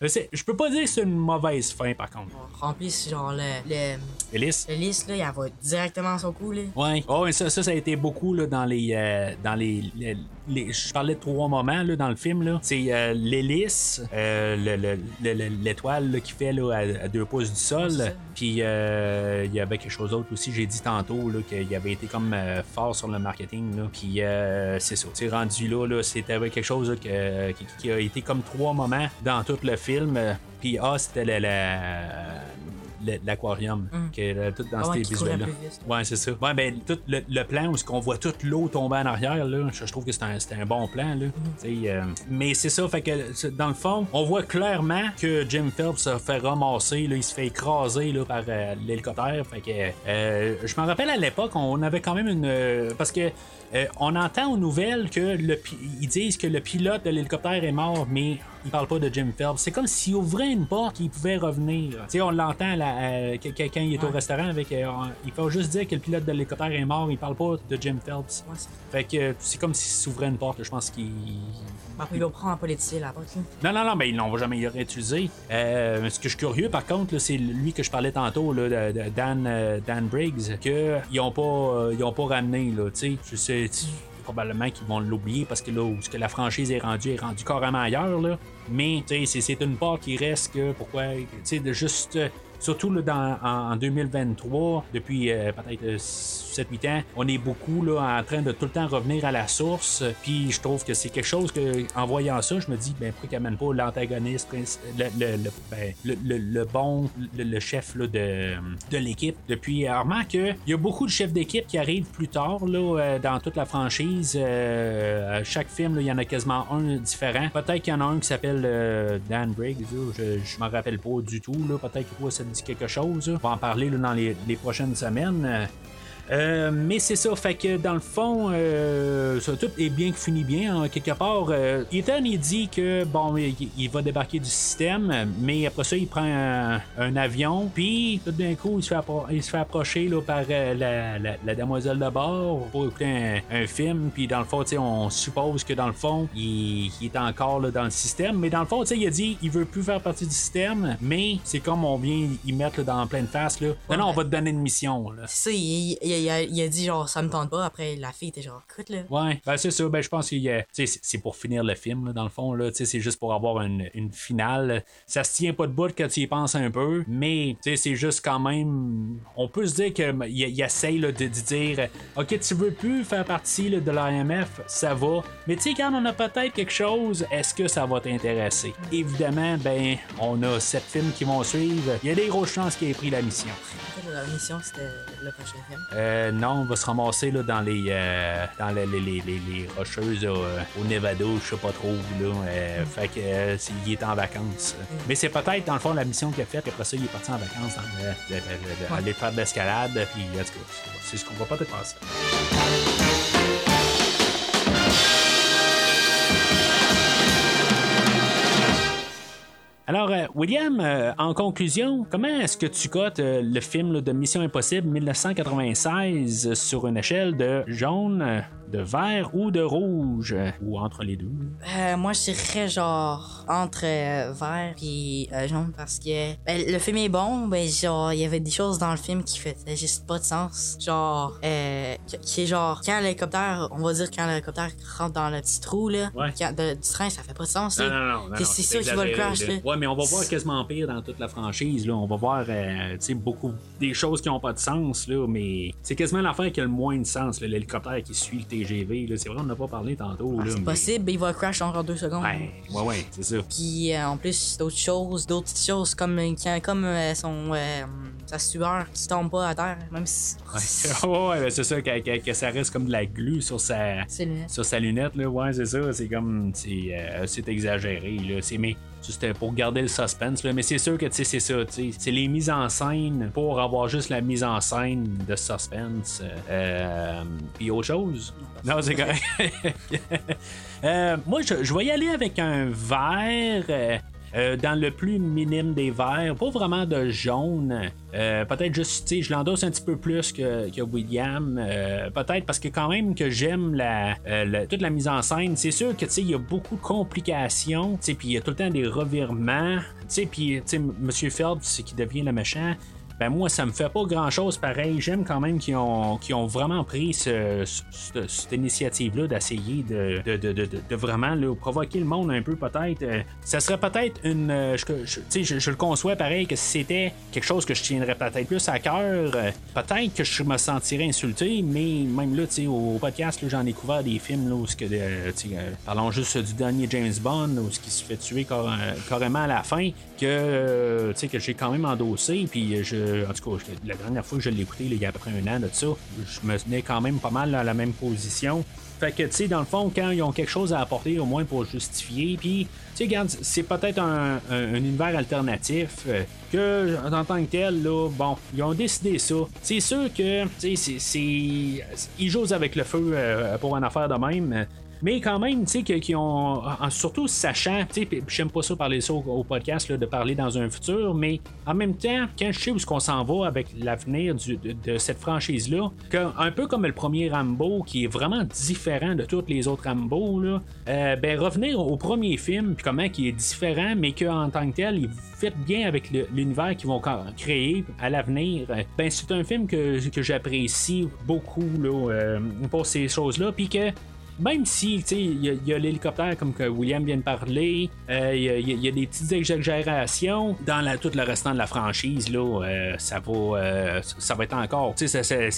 Je peux pas dire que c'est une mauvaise fin, par contre. Remplisse, genre, le. le Ellis? là, il va directement à son coup, là. Ouais. Oh, et ça, ça, ça a été beaucoup là, dans les. euh, dans les, les- les- Je parlais de trois moments là, dans le film. C'est euh, l'hélice, euh, le- le- le- le- l'étoile qui fait là, à, à deux pouces du sol. Puis euh, il y avait quelque chose d'autre aussi. J'ai dit tantôt qu'il avait été comme fort sur le marketing. Là. Puis euh, c'est ça. Rendu là, là c'était quelque chose que- qui, qui a été comme trois moments dans tout le film. Puis A, c'était le- la- l'aquarium, qui est euh, tout dans Ah ces visuels-là. Ouais, c'est ça. Ouais, ben, tout le, le plan où ce qu'on voit toute l'eau tomber en arrière, là, je, je trouve que c'est un, un bon plan, là. Sais, euh, mais c'est ça, fait que dans le fond, on voit clairement que Jim Phelps se fait ramasser, là, il se fait écraser là, par euh, l'hélicoptère. Fait que euh, je me rappelle à l'époque, on avait quand même une. parce que on entend aux nouvelles que le ils disent que le pilote de l'hélicoptère est mort, mais ils parlent pas de Jim Phelps. C'est comme s'il ouvrait une porte, il pouvait revenir. Tu sais, on l'entend là, euh, quand il est au restaurant avec. euh, il faut juste dire que le pilote de l'hélicoptère est mort, il parle pas de Jim Phelps. Fait que c'est comme s'il s'ouvrait une porte, je pense qu'il. Il va prendre en politique la porte, là. Non, non, non, mais ils l'ont jamais réutilisé. Euh, ce que je suis curieux, par contre, c'est lui que je parlais tantôt, là, Dan, Dan Briggs, qu'ils ont pas, ils ont pas ramené, là, tu sais. Probablement qu'ils vont l'oublier parce que là où que la franchise est rendue est rendue carrément ailleurs, là. Mais, c'est- une part qui reste que, pourquoi, de juste... euh, Surtout là, dans, en, en 2023, depuis euh, peut-être euh, 7-8 ans, on est beaucoup là, en train de tout le temps revenir à la source. Puis je trouve que c'est quelque chose que, en voyant ça, je me dis, ben, pourquoi qu'ils n'amènent pas l'antagoniste, ben, le, le- bon, le, chef là, de, l'équipe. Depuis, euh, remarque qu'il y a beaucoup de chefs d'équipe qui arrivent plus tard là, euh, dans toute la franchise. Euh, chaque film, il y en a quasiment un différent. Peut-être qu'il y en a un qui s'appelle Dan Briggs. Je, je m'en rappelle pas du tout. Peut-être que ça te dit quelque chose. On va en parler là, dans les prochaines semaines. Euh, mais c'est ça, fait que dans le fond, euh, ça, tout est bien fini bien, en quelque part. Euh, Ethan, il dit que, bon, il, va débarquer du système, mais après ça, il prend un, avion, puis tout d'un coup, il se fait, approcher là, par euh, la, la- la demoiselle de bord pour écouter un, un film, puis dans le fond, on suppose que dans le fond, il, il est encore là, dans le système, mais dans le fond, il a dit, il veut plus faire partie du système, mais c'est comme on vient y mettre là, dans pleine face, là. Non, on va te donner une mission, là. Il a, il a dit genre ça me tente pas. Après, la fille était genre, écoute là. Ouais, ben c'est ça. Ben, je pense que c'est pour finir le film, là, dans le fond. là, tu sais, C'est juste pour avoir une, une finale. Ça se tient pas de bout quand tu y penses un peu, mais tu sais, c'est juste quand même. On peut se dire qu'il il essaye là, de, de dire Ok, tu veux plus faire partie là, de l'AMF, ça va. Mais tu sais, quand on a peut-être quelque chose, est-ce que ça va t'intéresser Évidemment, ben, on a sept films qui vont suivre. Il y a des grosses chances qu'il ait pris la mission. La mission c'était le prochain film. Euh, non, on va se ramasser là, dans les euh, dans les, les, les, rocheuses euh, au Nevada, je sais pas trop où, là. Euh, Fait que euh, il est en vacances. Mais c'est peut-être dans le fond la mission qu'il a faite, après ça il est parti en vacances dans le- le- le- le- aller faire de l'escalade, puis c'est ce qu'on va peut-être passer. Alors, euh, William, euh, en conclusion, comment est-ce que tu cotes euh, le film de Mission Impossible 1996 sur une échelle de jaune, de vert ou de rouge, ou entre les deux? Euh, moi, je dirais genre entre euh, vert et euh, jaune parce que ben, le film est bon, ben genre il y avait des choses dans le film qui faisaient juste pas de sens. Genre, euh, qui- est genre quand l'hélicoptère, on va dire quand l'hélicoptère rentre dans le petit trou là, Ouais. quand- de- du train, ça fait pas de sens. Non, là. non, non. non, C'est- sûr qu'il va le crash. là. Ouais, mais on va voir quasiment pire dans toute la franchise. Là. On va voir tu sais, beaucoup des choses qui n'ont pas de sens, là, mais c'est quasiment l'affaire qui a le moins de sens. là, L'hélicoptère qui suit le TGV. C'est vrai, on n'a pas parlé tantôt. là, C'est mais- possible, il va crash encore deux secondes. Ouais, ouais, ouais, c'est ça. Puis euh, en plus, d'autres choses, d'autres petites choses comme, euh, quand- comme euh, son, euh, sa sueur qui tombe pas à terre, même si. Ouais, ouais, ouais, c'est ça, que, que- que ça reste comme de la glu sur sa, sur sa lunette, là. Ouais, c'est ça. C'est comme. C'est euh, exagéré, là. C'est, mais c'était pour garder le suspense, là. Mais c'est sûr que, tu sais, c'est ça, tu sais. C'est les mises en scène pour avoir juste la mise en scène de suspense. Euh, Puis autre chose. Non, c'est correct. Euh, moi, je, je vais y aller avec un vert. Euh, dans le plus minime des verts, pas vraiment de jaune. Euh, peut-être juste, tu sais, je l'endosse un petit peu plus que, William. Euh, peut-être parce que quand même que j'aime la, toute la mise en scène. C'est sûr que, tu sais, il y a beaucoup de complications, tu sais, puis il y a tout le temps des revirements. Tu sais, puis, tu sais, Monsieur Phelps, qui devient le méchant. Ben moi, ça me fait pas grand chose pareil. J'aime quand même qu'ils ont, qu'ils ont vraiment pris ce- ce- cette initiative-là d'essayer de, de, de, de- vraiment là, provoquer le monde un peu peut-être. Euh, ça serait peut-être une. euh, je, je- je, le conçois pareil que si c'était quelque chose que je tiendrais peut-être plus à cœur, euh, peut-être que je me sentirais insulté, mais même là, sais, au podcast, j'en ai couvert des films là, où que, euh, parlons juste du dernier James Bond, où ce qui se fait tuer car- carrément à la fin, que, que j'ai quand même endossé, puis je, en tout cas, la dernière fois que je l'ai écouté, il y a à peu près un an de ça, je me tenais quand même pas mal à la même position. Fait que, tu sais, dans le fond, quand ils ont quelque chose à apporter, au moins pour justifier, puis, tu sais, regarde, c'est peut-être un, un- un univers alternatif euh, que, en tant que tel, là, bon, ils ont décidé ça. C'est sûr que, tu sais, c'est. Ils jouent avec le feu euh, pour une affaire de même. Mais quand même, tu sais, qu'ils ont. Surtout sachant, tu sais, j'aime pas ça parler ça au, podcast, de parler dans un futur, mais en même temps, quand je sais où est-ce qu'on s'en va avec l'avenir de, cette franchise-là, un peu comme le premier Rambo, qui est vraiment différent de tous les autres Rambo, là, euh, ben revenir au premier film, puis comment qui est différent, mais qu'en tant que tel, il fait bien avec l'univers qu'ils vont créer à l'avenir, euh, ben c'est un film que, que j'apprécie beaucoup là, euh, pour ces choses-là, puis que même si, il y a- l'hélicoptère comme que William vient de parler, euh, il y, a- des petites exagérations dans la, tout le restant de la franchise, là, euh, ça va euh, ça va être encore, ça, ça-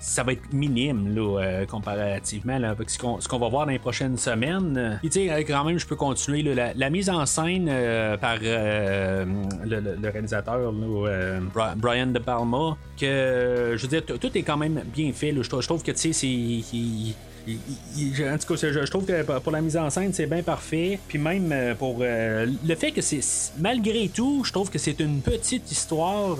ça va être minime là, euh, comparativement là, ce qu'on, va voir dans les prochaines semaines. Tu sais, quand même, je peux continuer. la, mise en scène par le, le- réalisateur Brian De Palma, que je veux dire, tout est quand même bien fait. je trouve que tu sais, c'est. En tout cas, je, je trouve que pour la mise en scène, c'est bien parfait. Puis même euh, pour euh, le fait que c'est malgré tout, je trouve que c'est une petite histoire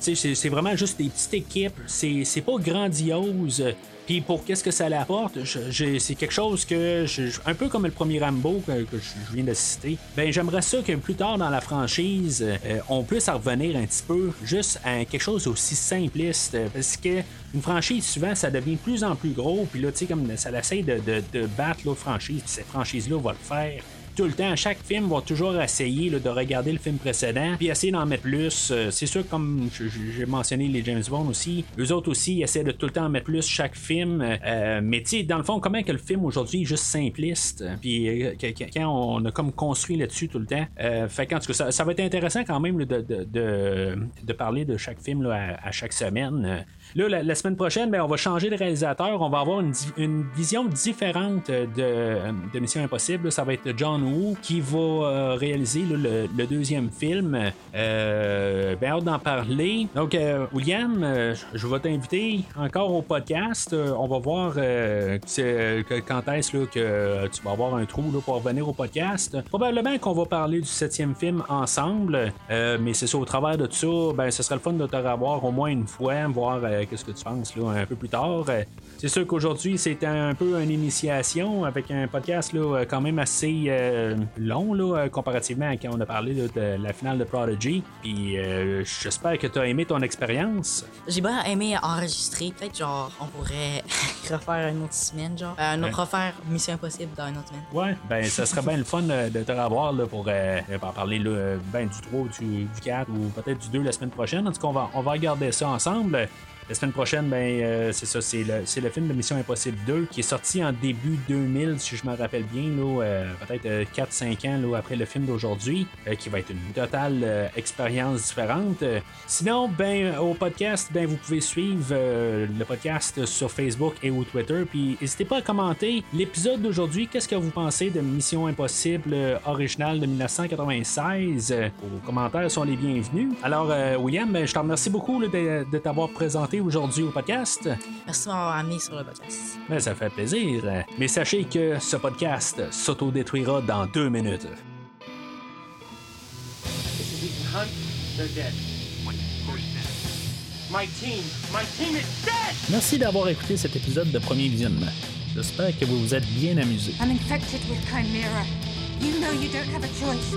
c'est- c'est vraiment juste des petites équipes. C'est pas grandiose. Puis pour qu'est-ce que ça l'apporte, c'est quelque chose que, je- un peu comme le premier Rambo que, je viens de citer, ben j'aimerais ça que plus tard dans la franchise, euh, on puisse en revenir un petit peu juste à quelque chose aussi simpliste. euh, Parce que une franchise, souvent, ça devient de plus en plus gros. Puis là, tu sais, comme ça essaie de, de, de battre l'autre franchise. Cette franchise-là va le faire tout le temps. Chaque film va toujours essayer de regarder le film précédent, puis essayer d'en mettre plus. Euh, c'est sûr, comme j'ai mentionné les James Bond aussi, eux autres aussi ils essaient de tout le temps en mettre plus chaque film. Euh, mais tu sais, dans le fond, comment que le film aujourd'hui est juste simpliste, puis euh, que- quand on a comme construit là-dessus tout le temps. Fait qu'en tout cas, ça, va être intéressant quand même de, parler de chaque film là, à chaque semaine. Euh, Là, la, semaine prochaine, ben, on va changer de réalisateur. On va avoir une, vision différente de, de Mission Impossible. Ça va être John Woo qui va euh, réaliser le, deuxième film. Euh, ben, hâte d'en parler. Donc, euh, William, euh, je vais t'inviter encore au podcast. Euh, on va voir euh, quand est-ce que tu vas avoir un trou pour revenir au podcast. Probablement qu'on va parler du septième film ensemble. Euh, mais c'est ça, au travers de tout ça, ben, ce serait le fun de te revoir au moins une fois, voir euh, qu'est-ce que tu penses là, un peu plus tard. Euh, c'est sûr qu'aujourd'hui, c'était un peu une initiation avec un podcast là, euh, quand même assez euh, long là, comparativement à quand on a parlé là, de la finale de Prodigy. Puis euh, j'espère que tu as aimé ton expérience. J'ai bien aimé enregistrer. Peut-être, genre, on pourrait refaire une autre semaine, genre. Euh, un autre Ouais. refaire Mission Impossible dans une autre semaine. Ouais, ben ça serait bien le fun de te revoir là, pour en parler là, ben, du 3 ou du, du 4 ou peut-être du 2 la semaine prochaine. En tout cas, on va, on va regarder ça ensemble. La semaine prochaine, ben, euh, c'est ça, c'est le, film de Mission Impossible 2 qui est sorti en début 2000, si je me rappelle bien, euh, peut-être euh, 4-5 ans là, après le film d'aujourd'hui, euh, qui va être une totale euh, expérience différente. Euh, sinon, ben, au podcast, ben, vous pouvez suivre euh, le podcast sur Facebook et au Twitter, puis n'hésitez pas à commenter l'épisode d'aujourd'hui. Qu'est-ce que vous pensez de Mission Impossible euh, originale de 1996? Euh, vos commentaires sont les bienvenus. Alors, euh, William, je te remercie beaucoup de, de t'avoir présenté aujourd'hui au podcast. Merci de m'avoir amené sur le podcast. Ben, ça fait plaisir. Mais sachez que ce podcast s'autodétruira dans deux minutes. Merci d'avoir écouté cet épisode de Premier Visionnement. J'espère que vous vous êtes bien amusés. I'm infected with Chimera.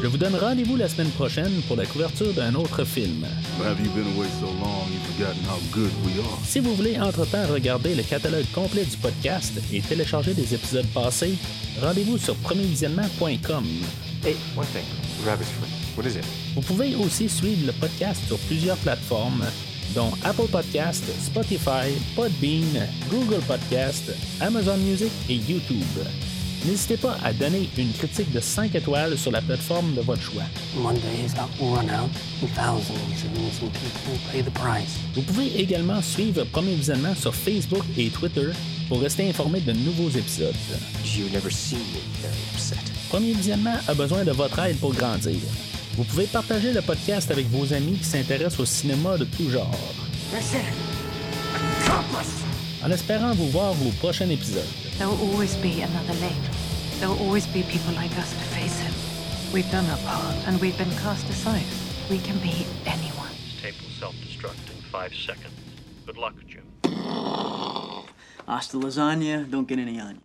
Je vous donne rendez-vous la semaine prochaine pour la couverture d'un autre film. Have you been away so long you've forgotten how good we are? Si vous voulez entre-temps regarder le catalogue complet du podcast et télécharger des épisodes passés, rendez-vous sur premiervisionnement.com. Hey, one thing. Rabbit's foot. What is it? Vous pouvez aussi suivre le podcast sur plusieurs plateformes, dont Apple Podcast, Spotify, Podbean, Google Podcast, Amazon Music et YouTube. N'hésitez pas à donner une critique de 5 étoiles sur la plateforme de votre choix. Vous pouvez également suivre Premier Visionnement sur Facebook et Twitter pour rester informé de nouveaux épisodes. Premier Visionnement a besoin de votre aide pour grandir. Vous pouvez partager le podcast avec vos amis qui s'intéressent au cinéma de tout genre. En espérant vous voir au prochain épisode. There will always be another lane. There will always be people like us to face him. We've done our part, and we've been cast aside. We can be anyone. This tape will self-destruct in five seconds. Good luck, Jim. Hasta lasagna, don't get any on you.